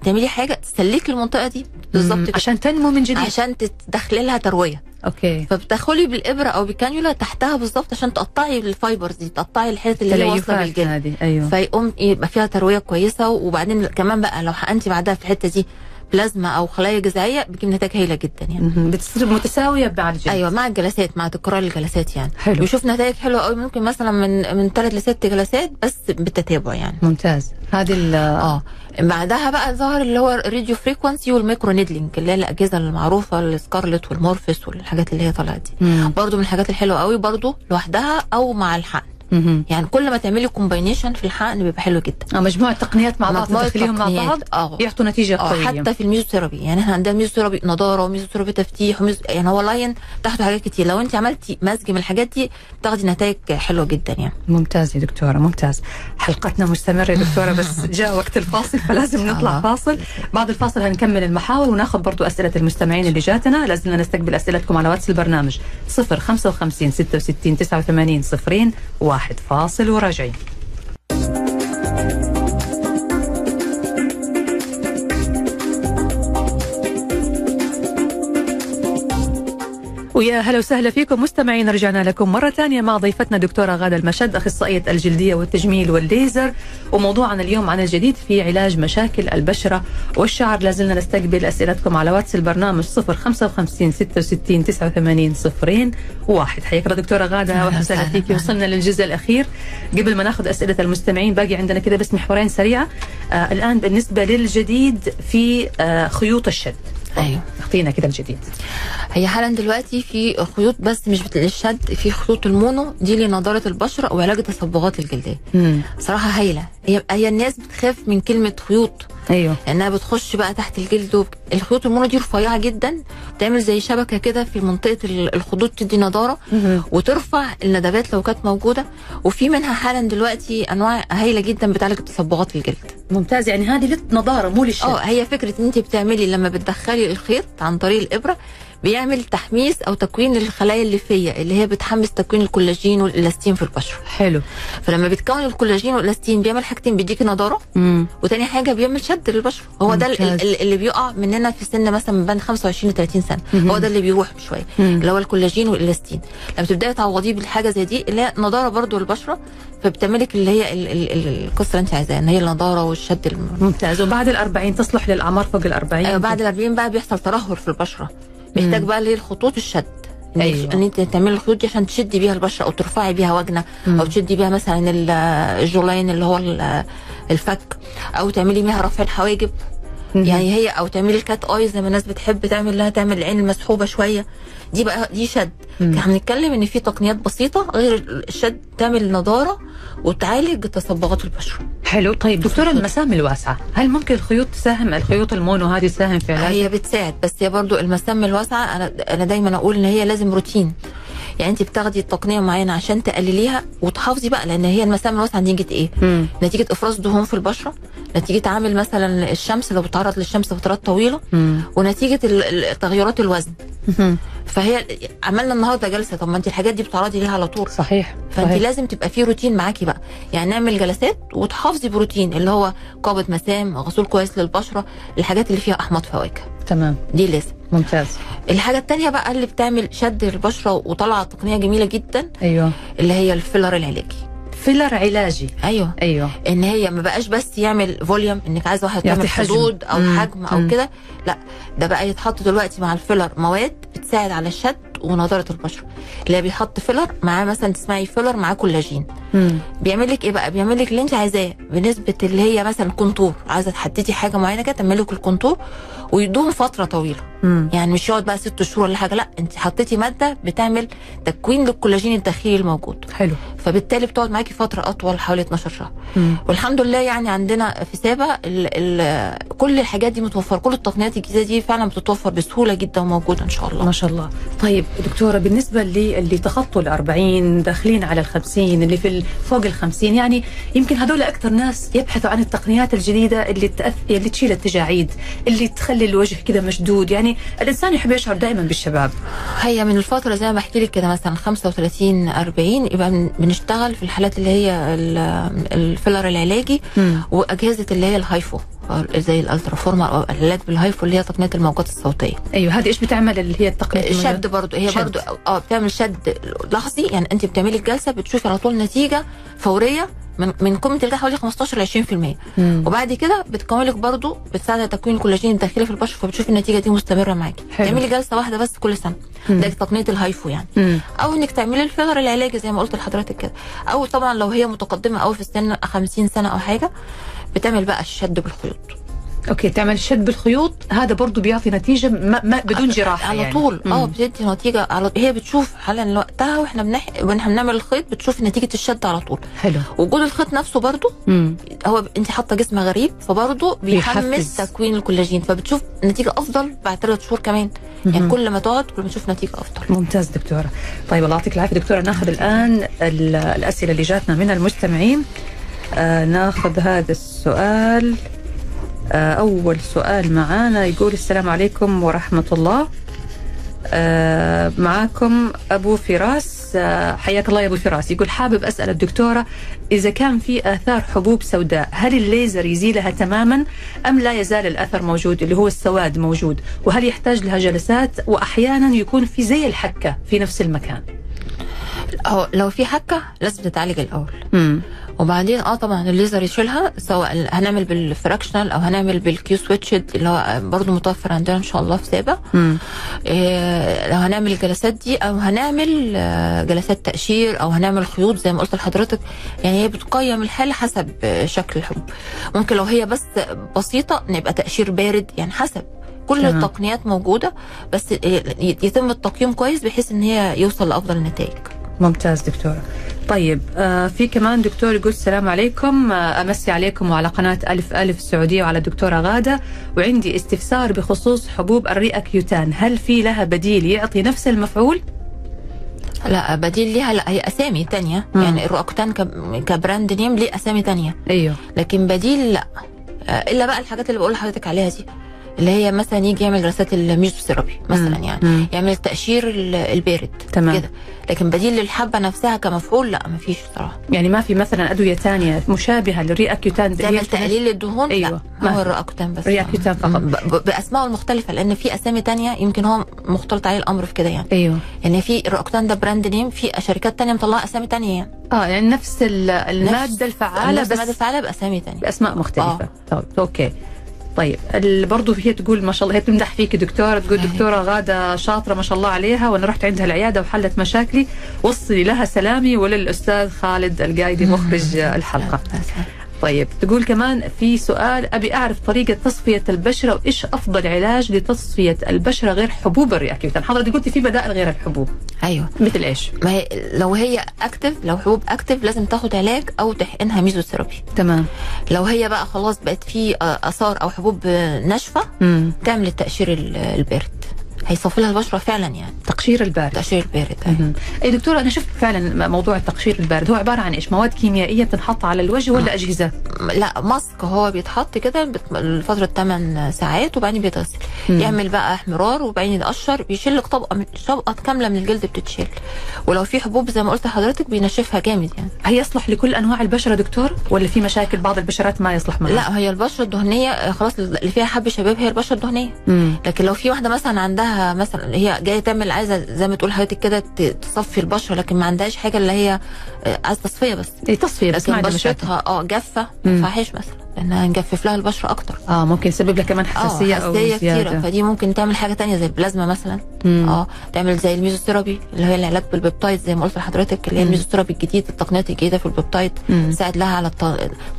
[SPEAKER 3] تعملي حاجة تسلكي المنطقة دي. بالظبط
[SPEAKER 2] عشان تنمو من جديد.
[SPEAKER 3] عشان تدخلي لها تروية.
[SPEAKER 2] okay.
[SPEAKER 3] فبتدخلي بالإبرة أو بالكانيولا تحتها بالظبط عشان تقطعي ال fibers دي تقطعي الحتت اللي هي
[SPEAKER 2] واصلة
[SPEAKER 3] بالجلد
[SPEAKER 2] هذه أيوه.
[SPEAKER 3] فيقوم يبقى فيها تروية كويسة وبعدين كمان بقى لو حقنتي بعدها في الحتة دي بلازما أو خلايا جذعية بتجيب نتائج هايلة جدا يعني.
[SPEAKER 2] بتصير متساوية مع الجلد
[SPEAKER 3] أيوه مع الجلسات مع تكرار الجلسات يعني
[SPEAKER 2] حلو.
[SPEAKER 3] بيشوف نتائج حلوة قوي ممكن مثلا من من ثلاث لست جلسات بس بالتتابع يعني
[SPEAKER 2] ممتاز هذه ال-
[SPEAKER 3] آه بعدها بقى ظهر اللي هو ال radio frequency وال micro needling اللي هي الأجهزة المعروفة السكارلت والمورفيس والحاجات اللي هي طلعت دي. برضو من الحاجات الحلوة قوي برضو لوحدها أو مع الحقن. يعني كل ما تعملي combination في الحقن بيبقى حلو جدا.
[SPEAKER 2] آه، مجموعة تقنيات مع بعض تدخليهم مع. بعض
[SPEAKER 3] آه.
[SPEAKER 2] يعطوا نتيجة
[SPEAKER 3] آه
[SPEAKER 2] قوية.
[SPEAKER 3] حتى في الميزوثيرابي يعني إحنا عندنا ميزوثيرابي نضارة وميزوثيرابي تفتيح وميزو... يعني هو line تحته حاجات كتير. لو أنت عملتي مزج من الحاجات دي بتاخدي نتائج حلوة جدا يعني.
[SPEAKER 2] ممتاز يا دكتورة ممتاز. حلقتنا مستمرة يا دكتورة بس جاء وقت الفاصل فلازم نطلع. فاصل. بعد الفاصل هنكمل المحاور وناخذ برضو أسئلة المستمعين اللي جاتنا. لازلنا نستقبل أسئلتكم على واتس البرنامج 055 66 89 صفرين واحد فاصل وراجعين ويا هلا وسهلا فيكم مستمعين رجعنا لكم مرة ثانية مع ضيفتنا دكتورة غادة المشد أخصائية الجلدية والتجميل والليزر. وموضوعنا اليوم عن الجديد في علاج مشاكل البشرة والشعر. لازلنا نستقبل أسئلتكم على واتس البرنامج 055 66 89 صفرين واحد. حياك الله دكتورة غادة
[SPEAKER 3] أهلا
[SPEAKER 2] وسهلا. فيكي وصلنا للجزء الأخير. قبل ما ناخذ أسئلة المستمعين باقي عندنا كده بس محورين سريعة. آه الآن بالنسبة للجديد في آه خيوط الشد.
[SPEAKER 3] أيوه.
[SPEAKER 2] اعطينا كده الجديد
[SPEAKER 3] هي حالا دلوقتي في خيوط بس مش للشد في خيوط ال mono دي لنضارة البشرة وعلاج التصبغات
[SPEAKER 2] الجلدية.
[SPEAKER 3] صراحة هايلة. هي الناس بتخاف من كلمة خيوط.
[SPEAKER 2] أيوه
[SPEAKER 3] لانها بتخش بقى تحت الجلد. الخيوط ال mono دي رفيعة جدا تعمل زي شبكة كده في منطقة ال- الخدود تدي
[SPEAKER 2] نضارة.
[SPEAKER 3] وترفع الندبات لو كانت موجودة وفي منها حالا دلوقتي أنواع هايلة جدا بتعالج تصبغات الجلد
[SPEAKER 2] ممتاز يعني هذه للنظاره مو للشد
[SPEAKER 3] آه هي فكرة إن أنت بتعملي لما بتدخلي الخيط عن طريق الإبرة بيعمل تحميس أو تكوين للخلايا الليفية اللي هي بتحمس تكوين الكولاجين والإلاستين في البشرة.
[SPEAKER 2] حلو.
[SPEAKER 3] فلما بتكون الكولاجين والإلاستين بيعمل حاجتين بيديكي نضارة
[SPEAKER 2] امم
[SPEAKER 3] وتاني حاجة بيعمل شد للبشرة. هو ده ال-. ال- اللي بيقع مننا في سن مثلا من بين 25 ل 30 سنة.
[SPEAKER 2] مهم.
[SPEAKER 3] هو ده اللي بيروح شوية
[SPEAKER 2] مم.
[SPEAKER 3] اللي هو الكولاجين والإلاستين. لما تبداي تعوضيه بالحاجة زي دي اللي هي نضارة برضو للبشرة فبتعملك اللي هي ال- ال- ال- القصة اللي انت عايزاها إن هي النضارة والشد الم...
[SPEAKER 2] ممتاز. وبعد الأربعين تصلح للأعمار فوق الأربعين؟
[SPEAKER 3] أيوه بعد ال 40 بقى بيحصل ترهل في البشرة. محتاج بقى اللي هي الخطوط الشد. إن-
[SPEAKER 2] أيوة.
[SPEAKER 3] إن أنت تعملي الخطوط دي عشان تشدي بيها البشرة أو ترفعي بيها وجنة أو تشدي بيها مثلا ال- الجولين اللي هو ال- الفك أو تعملي بيها رفع الحواجب. يعني هي أو تعملي الكات اي زي ما الناس بتحب تعمل لها تعمل العين المسحوبة شوية. دي بقى دي شد. إحنا بنتكلم إن في تقنيات بسيطة غير الشد تعمل نضارة وتعالج تصبغات البشرة
[SPEAKER 2] حلو طيب دكتورة المسام الواسعة هل ممكن الخيوط تساهم الخيوط ال mono هذه تساهم في علاج
[SPEAKER 3] هي بتساعد بس هي برضو المسام الواسعه أنا أنا دايما أقول إن هي لازم روتين يعني أنت بتاخدي تقنية معينة عشان تقلليها وتحافظي بقى لأن هي المسام الواسعه نتيجة إيه؟
[SPEAKER 2] مم.
[SPEAKER 3] نتيجة إفراز دهون في البشرة نتيجة عامل مثلا الشمس لو بتعرض للشمس فترات طويلة
[SPEAKER 2] مم.
[SPEAKER 3] ونتيجة تغيرات الوزن
[SPEAKER 2] مهم.
[SPEAKER 3] فهي عملنا النهارده جلسة. طب ما انت الحاجات دي بتعرضي ليها على طول.
[SPEAKER 2] صحيح
[SPEAKER 3] فانت
[SPEAKER 2] صحيح.
[SPEAKER 3] لازم تبقى في روتين معاكي بقى. يعني نعمل جلسات وتحافظي بروتين اللي هو قابض مسام غسول كويس للبشرة الحاجات اللي فيها أحماض فواكه.
[SPEAKER 2] تمام.
[SPEAKER 3] دي لازم.
[SPEAKER 2] ممتاز.
[SPEAKER 3] الحاجة التانية بقى اللي بتعمل شد البشرة وطلع تقنية جميلة جدا
[SPEAKER 2] أيوه.
[SPEAKER 3] اللي هي ال filler العلاجي.
[SPEAKER 2] filler علاجي.
[SPEAKER 3] أيوه.
[SPEAKER 2] أيوه.
[SPEAKER 3] إن هي ما بقاش بس يعمل volume إنك عايزة واحد
[SPEAKER 2] حجم.
[SPEAKER 3] خدود أو
[SPEAKER 2] مم.
[SPEAKER 3] حجم. أو كده. لا ده بقى يتحط دلوقتي مع ال filler مواد بتساعد على الشد ونضاره البشرة. اللي بيحط filler معاه مثلا تسمعي filler معاه كولاجين. بيعمل لك إيه بقى؟ بيعمل لك اللي انت عايزاه بنسبة اللي هي مثلا contour. عايزة تحددي حاجة معينة كده تعمل لك ال contour ويدوم فترة طويلة.
[SPEAKER 2] مم.
[SPEAKER 3] يعني مش يقعد بقى ست شهور ولا حاجة لا انت حطيتي مادة بتعمل تكوين للكولاجين الداخلي الموجود.
[SPEAKER 2] حلو.
[SPEAKER 3] فبالتالي بتقعد معاكي فترة أطول حوالي 12 شهر.
[SPEAKER 2] مم.
[SPEAKER 3] والحمد لله يعني عندنا في سابا ال ال كل الحاجات دي متوفرة كل التقنيات الجديدة دي فعلا بتتوفر بسهولة جدا وموجودة إن شاء الله.
[SPEAKER 2] ما شاء الله. طيب دكتورة بالنسبة للي تخطوا ال 40 داخلين على ال 50 اللي في فوق ال 50 يعني يمكن هذول أكثر ناس يبحثوا عن التقنيات الجديدة اللي تأث... اللي تشيل التجاعيد اللي تخلي الوجه كذا مشدود. يعني الإنسان يحب يشعر دائما بالشباب.
[SPEAKER 3] هي من الفترة زي ما بحكي لك كده مثلا 35 40 يبقى بن- بنشتغل في الحالات اللي هي ال- ال filler العلاجي
[SPEAKER 2] مم.
[SPEAKER 3] وأجهزة اللي هي الهايفو. زي الالترا فورما أو العلاج بالهايفو اللي هي تقنية الموجات الصوتية
[SPEAKER 2] أيوه هذه إيش بتعمل اللي هي التقنية
[SPEAKER 3] الشد برضو هي
[SPEAKER 2] شد.
[SPEAKER 3] برضو آه بتعمل شد لحظي يعني أنت بتعملي الجلسة بتشوفي على طول نتيجة فورية من من قيمة الجلسة حوالي 15 ل 20%
[SPEAKER 2] مم.
[SPEAKER 3] وبعد كده بتكون لك برضو بتساعد على تكوين الكولاجين الداخلي في البشرة فبتشوفي النتيجة دي مستمرة معاكي. تعملي جلسة واحدة بس كل سنة
[SPEAKER 2] مم.
[SPEAKER 3] ده تقنية الهايفو يعني
[SPEAKER 2] مم.
[SPEAKER 3] أو إنك تعملي ال filler العلاجي زي ما قلت لحضرتك كده أو طبعا لو هي متقدمة قوي في السن 50 سنة أو حاجة بتعمل بقى الشد بالخيوط.
[SPEAKER 2] أوكي تعمل شد بالخيوط هذا برضو بيعطي نتيجة ما ما بدون جراحة
[SPEAKER 3] على
[SPEAKER 2] يعني.
[SPEAKER 3] طول. آه
[SPEAKER 2] مم.
[SPEAKER 3] بتدي نتيجة على هي بتشوف حالا وقتها وإحنا بنح... وإحنا بنعمل الخيط بتشوف نتيجة الشد على طول.
[SPEAKER 2] حلو.
[SPEAKER 3] وجود الخيط نفسه برضو
[SPEAKER 2] مم.
[SPEAKER 3] هو أنت حاطة جسم غريب فبرضه بيحمس
[SPEAKER 2] بيحفز.
[SPEAKER 3] تكوين الكولاجين. فبتشوف نتيجة أفضل بعد ثلاث شهور كمان. يعني
[SPEAKER 2] مهم.
[SPEAKER 3] كل ما تقعد كل ما تشوف نتيجة أفضل.
[SPEAKER 2] ممتاز دكتورة. طيب الله يعطيك العافية. دكتورة ناخذ الآن ال- الأسئلة اللي جاتنا من المستمعين. آه ناخذ هذا السؤال. آه أول سؤال معانا يقول السلام عليكم ورحمة الله. آه معاكم أبو فراس. آه حياك الله يا أبو فراس. يقول حابب أسأل الدكتورة إذا كان في آثار حبوب سوداء هل الليزر يزيلها تماما أم لا يزال الأثر موجود اللي هو السواد موجود؟ وهل يحتاج لها جلسات؟ وأحيانا يكون في زي الحكة في نفس المكان.
[SPEAKER 3] هو لو في حكة لازم تتعالج الأول.
[SPEAKER 2] مم.
[SPEAKER 3] وبعدين آه طبعا الليزر يشيلها سواء هنعمل بال fractional أو هنعمل بال Q-switched اللي هو برضه متوفر عندنا إن شاء الله في سابا. إيه لو هنعمل الجلسات دي أو هنعمل آه، جلسات تقشير أو هنعمل خيوط زي ما قلت لحضرتك يعني هي بتقيم الحاله حسب آه، شكل الحب ممكن لو هي بس بسيطة نبقى تقشير بارد يعني حسب كل
[SPEAKER 2] تمام.
[SPEAKER 3] التقنيات موجودة بس يتم التقييم كويس بحيث إن هي يوصل لأفضل النتائج
[SPEAKER 2] ممتاز دكتورة طيب آه في كمان دكتور يقول السلام عليكم. آه أمسي عليكم وعلى قناة ألف ألف السعودية وعلى الدكتورة غادة. وعندي استفسار بخصوص حبوب الرواكيوتان هل في لها بديل يعطي نفس المفعول؟
[SPEAKER 3] لا بديل ليها لا هي أسامي تانية.
[SPEAKER 2] مم.
[SPEAKER 3] يعني الروكتان كب- ك brand name ليه أسامي تانية.
[SPEAKER 2] أيوه.
[SPEAKER 3] لكن بديل لا. آه، إلا بقى الحاجات اللي بقول لحضرتك عليها دي. اللي هي مثلا يجي يعمل جلسات الميزوثيرابي مثلا. يعني
[SPEAKER 2] مم.
[SPEAKER 3] يعمل التقشير ال- البارد
[SPEAKER 2] تمام.
[SPEAKER 3] كده لكن بديل للحبة نفسها كمفعول لا مفيش صراحة
[SPEAKER 2] يعني ما في مثلا أدوية ثانية مشابهة للرواكيوتان
[SPEAKER 3] تعمل تقليل الدهون
[SPEAKER 2] أيوة.
[SPEAKER 3] لا
[SPEAKER 2] ما
[SPEAKER 3] هو. الروكتان بس
[SPEAKER 2] رواكيوتان فقط.
[SPEAKER 3] بأسمائه المختلفة لأن في أسامي تانية يمكن هو مختلط عليه الأمر في كده يعني
[SPEAKER 2] أيوه
[SPEAKER 3] يعني في الروكتان ده brand name في شركات تانية مطلعة أسامي تانية يعني
[SPEAKER 2] آه يعني نفس ال- المادة
[SPEAKER 3] نفس-
[SPEAKER 2] الفعالة
[SPEAKER 3] نفس المادة
[SPEAKER 2] بس
[SPEAKER 3] الفعالة بأسامي تانية
[SPEAKER 2] بأسماء مختلفة
[SPEAKER 3] آه.
[SPEAKER 2] طيب okay طيب برضو هي تقول ما شاء الله هي تمدح فيك دكتورة تقول
[SPEAKER 3] أي.
[SPEAKER 2] دكتورة غادة شاطرة ما شاء الله عليها وأنا رحت عندها العيادة وحلت مشاكلي وصلي لها سلامي وللأستاذ خالد القايدي مخرج الحلقة طيب تقول كمان في سؤال أبي أعرف طريقة تصفية البشرة وإيش أفضل علاج لتصفية البشرة غير حبوب الرواكيوتان حضرتك قلتي في بدائل غير الحبوب.
[SPEAKER 3] أيوه.
[SPEAKER 2] مثل إيش؟
[SPEAKER 3] ما هي لو هي active لو حبوب active لازم تاخد علاج أو تحقنها ميزوثيرابي.
[SPEAKER 2] تمام.
[SPEAKER 3] لو هي بقى خلاص بقت في آثار أو حبوب ناشفة
[SPEAKER 2] امم
[SPEAKER 3] تعمل التقشير ال- البارد هيصفي لها البشرة فعلا يعني.
[SPEAKER 2] تقشير البارد.
[SPEAKER 3] التقشير البارد.
[SPEAKER 2] اي دكتورة أنا شفت فعلا موضوع التقشير البارد. هو عبارة عن إيش؟ مواد كيميائية بتنحط على الوجه ولا أجهزة؟
[SPEAKER 3] لا ماسك هو بيتحط كده لفترة 8 ساعات وبعدين بيتغسل. يعمل بقى احمرار وبعدين يتقشر بيشيل لك طبقة من طبقه كاملة من الجلد بتتشيل. ولو في حبوب زي ما قلت لحضرتك بينشفها جامد يعني.
[SPEAKER 2] هي يصلح لكل أنواع البشرة دكتور؟ ولا في مشاكل بعض البشرات ما يصلح معها
[SPEAKER 3] لا هي البشرة الدهنية آه، خلاص اللي فيها حب شباب هي البشرة الدهنية.
[SPEAKER 2] مم.
[SPEAKER 3] لكن لو في واحدة مثلا عندها مثلا هي جاية تعمل عايزة زي ما تقول حضرتك كده تصفي البشرة لكن ما عندهاش حاجة اللي هي آه، عايزة تصفية بس.
[SPEAKER 2] اي تصفية بس ما
[SPEAKER 3] لكن
[SPEAKER 2] عندها
[SPEAKER 3] بشرتها آه جافة ما. ينفعهاش مثلا لأنها نجفف لها البشرة أكتر.
[SPEAKER 2] آه ممكن يسبب لها كمان آه حساسية
[SPEAKER 3] أو حساسية
[SPEAKER 2] كتيرة.
[SPEAKER 3] فدي ممكن تعمل حاجة تانية زي البلازما مثلا.
[SPEAKER 2] مم.
[SPEAKER 3] آه تعمل زي الميزوثيرابي اللي هي العلاج بال peptide زي ما قلت لحضرتك اللي هي. الميزوثيرابي الجديد التقنيات الجديدة في ال
[SPEAKER 2] peptide.
[SPEAKER 3] تساعد لها على الط...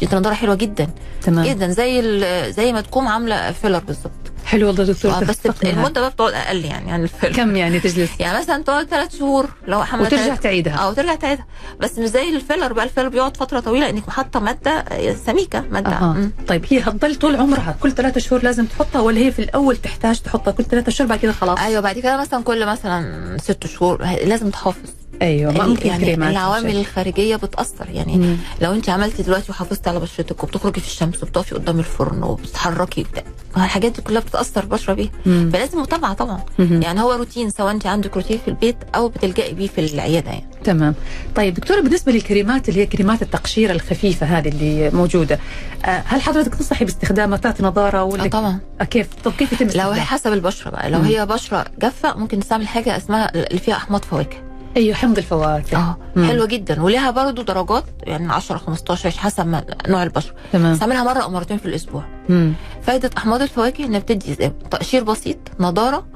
[SPEAKER 3] دي نضاره حلوة جدا.
[SPEAKER 2] تمام.
[SPEAKER 3] جدا زي ال... زي ما تكون عاملة filler بالظبط.
[SPEAKER 2] حلو والله دكتور
[SPEAKER 3] آه، بس. المدة بقى بتقعد أقل يعني عن الفيلم.
[SPEAKER 2] كم يعني تجلس؟
[SPEAKER 3] يعني مثلا تقعد ثلاث شهور لو حملت
[SPEAKER 2] وترجع تعيدها.
[SPEAKER 3] آه وترجع تعيدها. بس مش زي الفيلر بقى الفيلر بيقعد فترة طويلة إنك حاطة مادة سميكة
[SPEAKER 2] مادة.
[SPEAKER 3] مم.
[SPEAKER 2] طيب هي هتضل طول عمرها كل ثلاثة شهور لازم تحطها ولا هي في الأول تحتاج تحطها كل ثلاثة شهور بعد كده خلاص؟
[SPEAKER 3] أيوه بعد كده مثلا كل مثلا ست شهور لازم تحافظ.
[SPEAKER 2] أيوه ما
[SPEAKER 3] ال-
[SPEAKER 2] ممكن
[SPEAKER 3] يعني العوامل. الخارجية بتأثر يعني
[SPEAKER 2] مم.
[SPEAKER 3] لو انت عملتي دلوقتي وحافظتي على بشرتك وبتخرجي في الشمس وبتقفي قدام الفرن وبتتحركي وبتاع الحاجات دي كلها بتأثر البشره بيها
[SPEAKER 2] مم.
[SPEAKER 3] فلازم متابعة طبعا
[SPEAKER 2] مهم.
[SPEAKER 3] يعني هو روتين سواء انت عندك روتين في البيت أو بتلجئي بيه في العيادة يعني
[SPEAKER 2] تمام طيب دكتورة بالنسبة للكريمات اللي هي كريمات التقشير الخفيفة هذه اللي موجودة آه، هل حضرتك تنصحي باستخدامها تعطي نظارة ولا
[SPEAKER 3] آه طبعا
[SPEAKER 2] آه، كيف طب كيف يتم
[SPEAKER 3] لو؟ هي حسب البشرة بقى لو
[SPEAKER 2] مم.
[SPEAKER 3] هي بشرة جافة ممكن نستعمل حاجة اسمها اللي فيها أحماض فواكه
[SPEAKER 2] أيوه حمض الفواكه آه.
[SPEAKER 3] حلوة جدا. وليها برضو درجات يعني 10 15 حسب نوع البشرة.
[SPEAKER 2] تمام.
[SPEAKER 3] استعملها مرة أو مرتين في الأسبوع.
[SPEAKER 2] مم.
[SPEAKER 3] فائده أحماض الفواكه إنها بتدي تقشير بسيط نضارة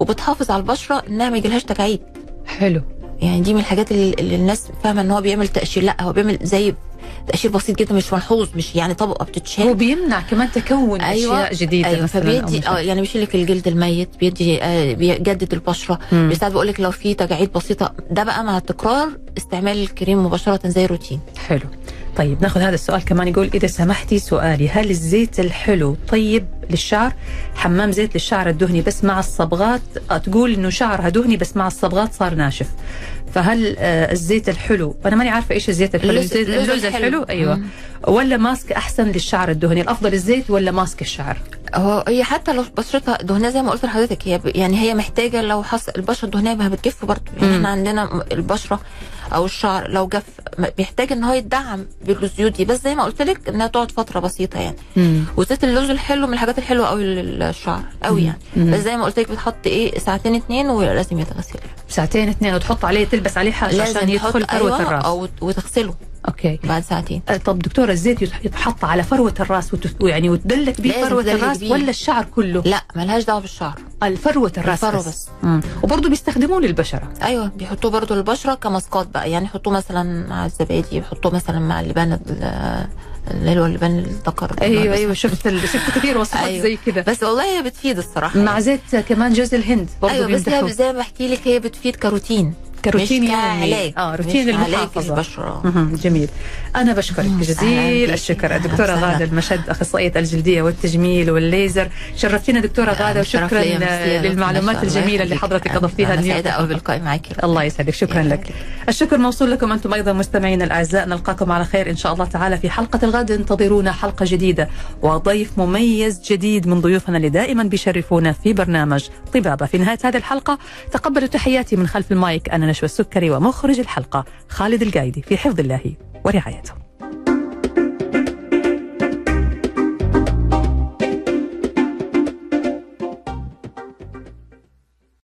[SPEAKER 3] وبتحافظ على البشرة إنها ما يجيلهاش تجاعيد.
[SPEAKER 2] حلو.
[SPEAKER 3] يعني دي من الحاجات اللي الناس فاهمة إن هو بيعمل تقشير لأ هو بيعمل زي تقشير بسيط جدا مش ملحوظ مش يعني طبقة بتتشال.
[SPEAKER 2] هو بيمنع كمان تكون أشياء جديدة
[SPEAKER 3] أيوه.
[SPEAKER 2] مثلا
[SPEAKER 3] فبيدي آه يعني بيشيل لك الجلد الميت بيدي آه بيجدد
[SPEAKER 2] البشرة.
[SPEAKER 3] بيساعد بقول لك لو في تجاعيد بسيطة. ده بقى مع تكرار استعمال الكريم مباشرة زي روتين
[SPEAKER 2] حلو. طيب ناخذ هذا السؤال كمان يقول إذا سمحتي سؤالي هل الزيت الحلو طيب للشعر؟ حمام زيت للشعر الدهني بس مع الصبغات؟ تقول إنه شعرها دهني بس مع الصبغات صار ناشف. فهل آه الزيت الحلو؟ أنا ماني عارفة إيش الزيت الحلو.
[SPEAKER 3] اللوز-
[SPEAKER 2] الزيت
[SPEAKER 3] اللوز الحلو.
[SPEAKER 2] الحلو. أيوة.
[SPEAKER 3] مم.
[SPEAKER 2] ولا ماسك أحسن للشعر الدهني؟ الأفضل الزيت ولا ماسك الشعر؟
[SPEAKER 3] هو هي حتى لو بشرتها دهنية زي ما قلت لحضرتك هي يعني هي محتاجة لو حصل البشرة الدهنية ما بتجف برضه. يعني. إحنا عندنا البشرة أو الشعر لو جف بيحتاج إن هو يدعم بالزيوت دي. بس زي ما قلت لك إنها تقعد فترة بسيطة يعني.
[SPEAKER 2] مم.
[SPEAKER 3] وزيت اللوز الحلو من الحاجات الحلوة قوي للشعر قوي يعني.
[SPEAKER 2] مم.
[SPEAKER 3] بس زي ما قلت لك بتحط إيه؟ ساعتين اتنين ولازم يتغسل.
[SPEAKER 2] ساعتين اثنين وتحط عليه تلبس عليه حاجة عشان يدخل فروة
[SPEAKER 3] أيوة
[SPEAKER 2] الرأس
[SPEAKER 3] أو وتغسله
[SPEAKER 2] okay
[SPEAKER 3] بعد ساعتين
[SPEAKER 2] آه، طب دكتورة الزيت يتح- يتحط على فروة الرأس وتت... يعني وتدلك فروة
[SPEAKER 3] تدلك
[SPEAKER 2] الرأس
[SPEAKER 3] بيه.
[SPEAKER 2] ولا الشعر كله؟
[SPEAKER 3] لا ملهاش دعوة بالشعر
[SPEAKER 2] الفروة الرأس
[SPEAKER 3] الفروة
[SPEAKER 2] بس,
[SPEAKER 3] بس.
[SPEAKER 2] مم. وبرضه بيستخدموه للبشرة
[SPEAKER 3] أيوه بيحطوه برضو للبشرة كماسكات بقى يعني يحطوه مثلا مع الزبادي يحطوه مثلا مع اللبان ال- اللي هو اللبان الذكر
[SPEAKER 2] أيوه أيوه شفت. شفت كثير وصفات
[SPEAKER 3] أيوة.
[SPEAKER 2] زي كذا
[SPEAKER 3] بس والله هي بتفيد الصراحة
[SPEAKER 2] مع
[SPEAKER 3] يعني.
[SPEAKER 2] زيت كمان جوز الهند برضه
[SPEAKER 3] أيوه بس هي زي ما بحكي لك هي بتفيد كروتين
[SPEAKER 2] كروتين يومي
[SPEAKER 3] كعلاج
[SPEAKER 2] آه روتين المحافظة البشرة. جميل أنا بشكرك جزيل. الشكر
[SPEAKER 3] وسهلاً.
[SPEAKER 2] غادة المشد أخصائية الجلدية والتجميل والليزر شرفتينا دكتورة غادة
[SPEAKER 3] شرف
[SPEAKER 2] وشكرا. للمعلومات الجميلة اللي. حضرتك
[SPEAKER 3] أنا
[SPEAKER 2] اليوم.
[SPEAKER 3] سعيدة قوي باللقاء معاكي
[SPEAKER 2] الله يسعدك شكرا لك. الشكر موصول لكم أنتم أيضا مستمعينا الأعزاء نلقاكم على خير إن شاء الله تعالى في حلقة الغد انتظرونا حلقة جديدة وضيف مميز جديد من ضيوفنا اللي دائما بيشرفونا في برنامج طبابة في نهاية هذه الحلقة تقبلوا تحياتي من خلف المايك أنا نشوى السكري ومخرج الحلقة خالد القايدي في حفظ الله ورعايته.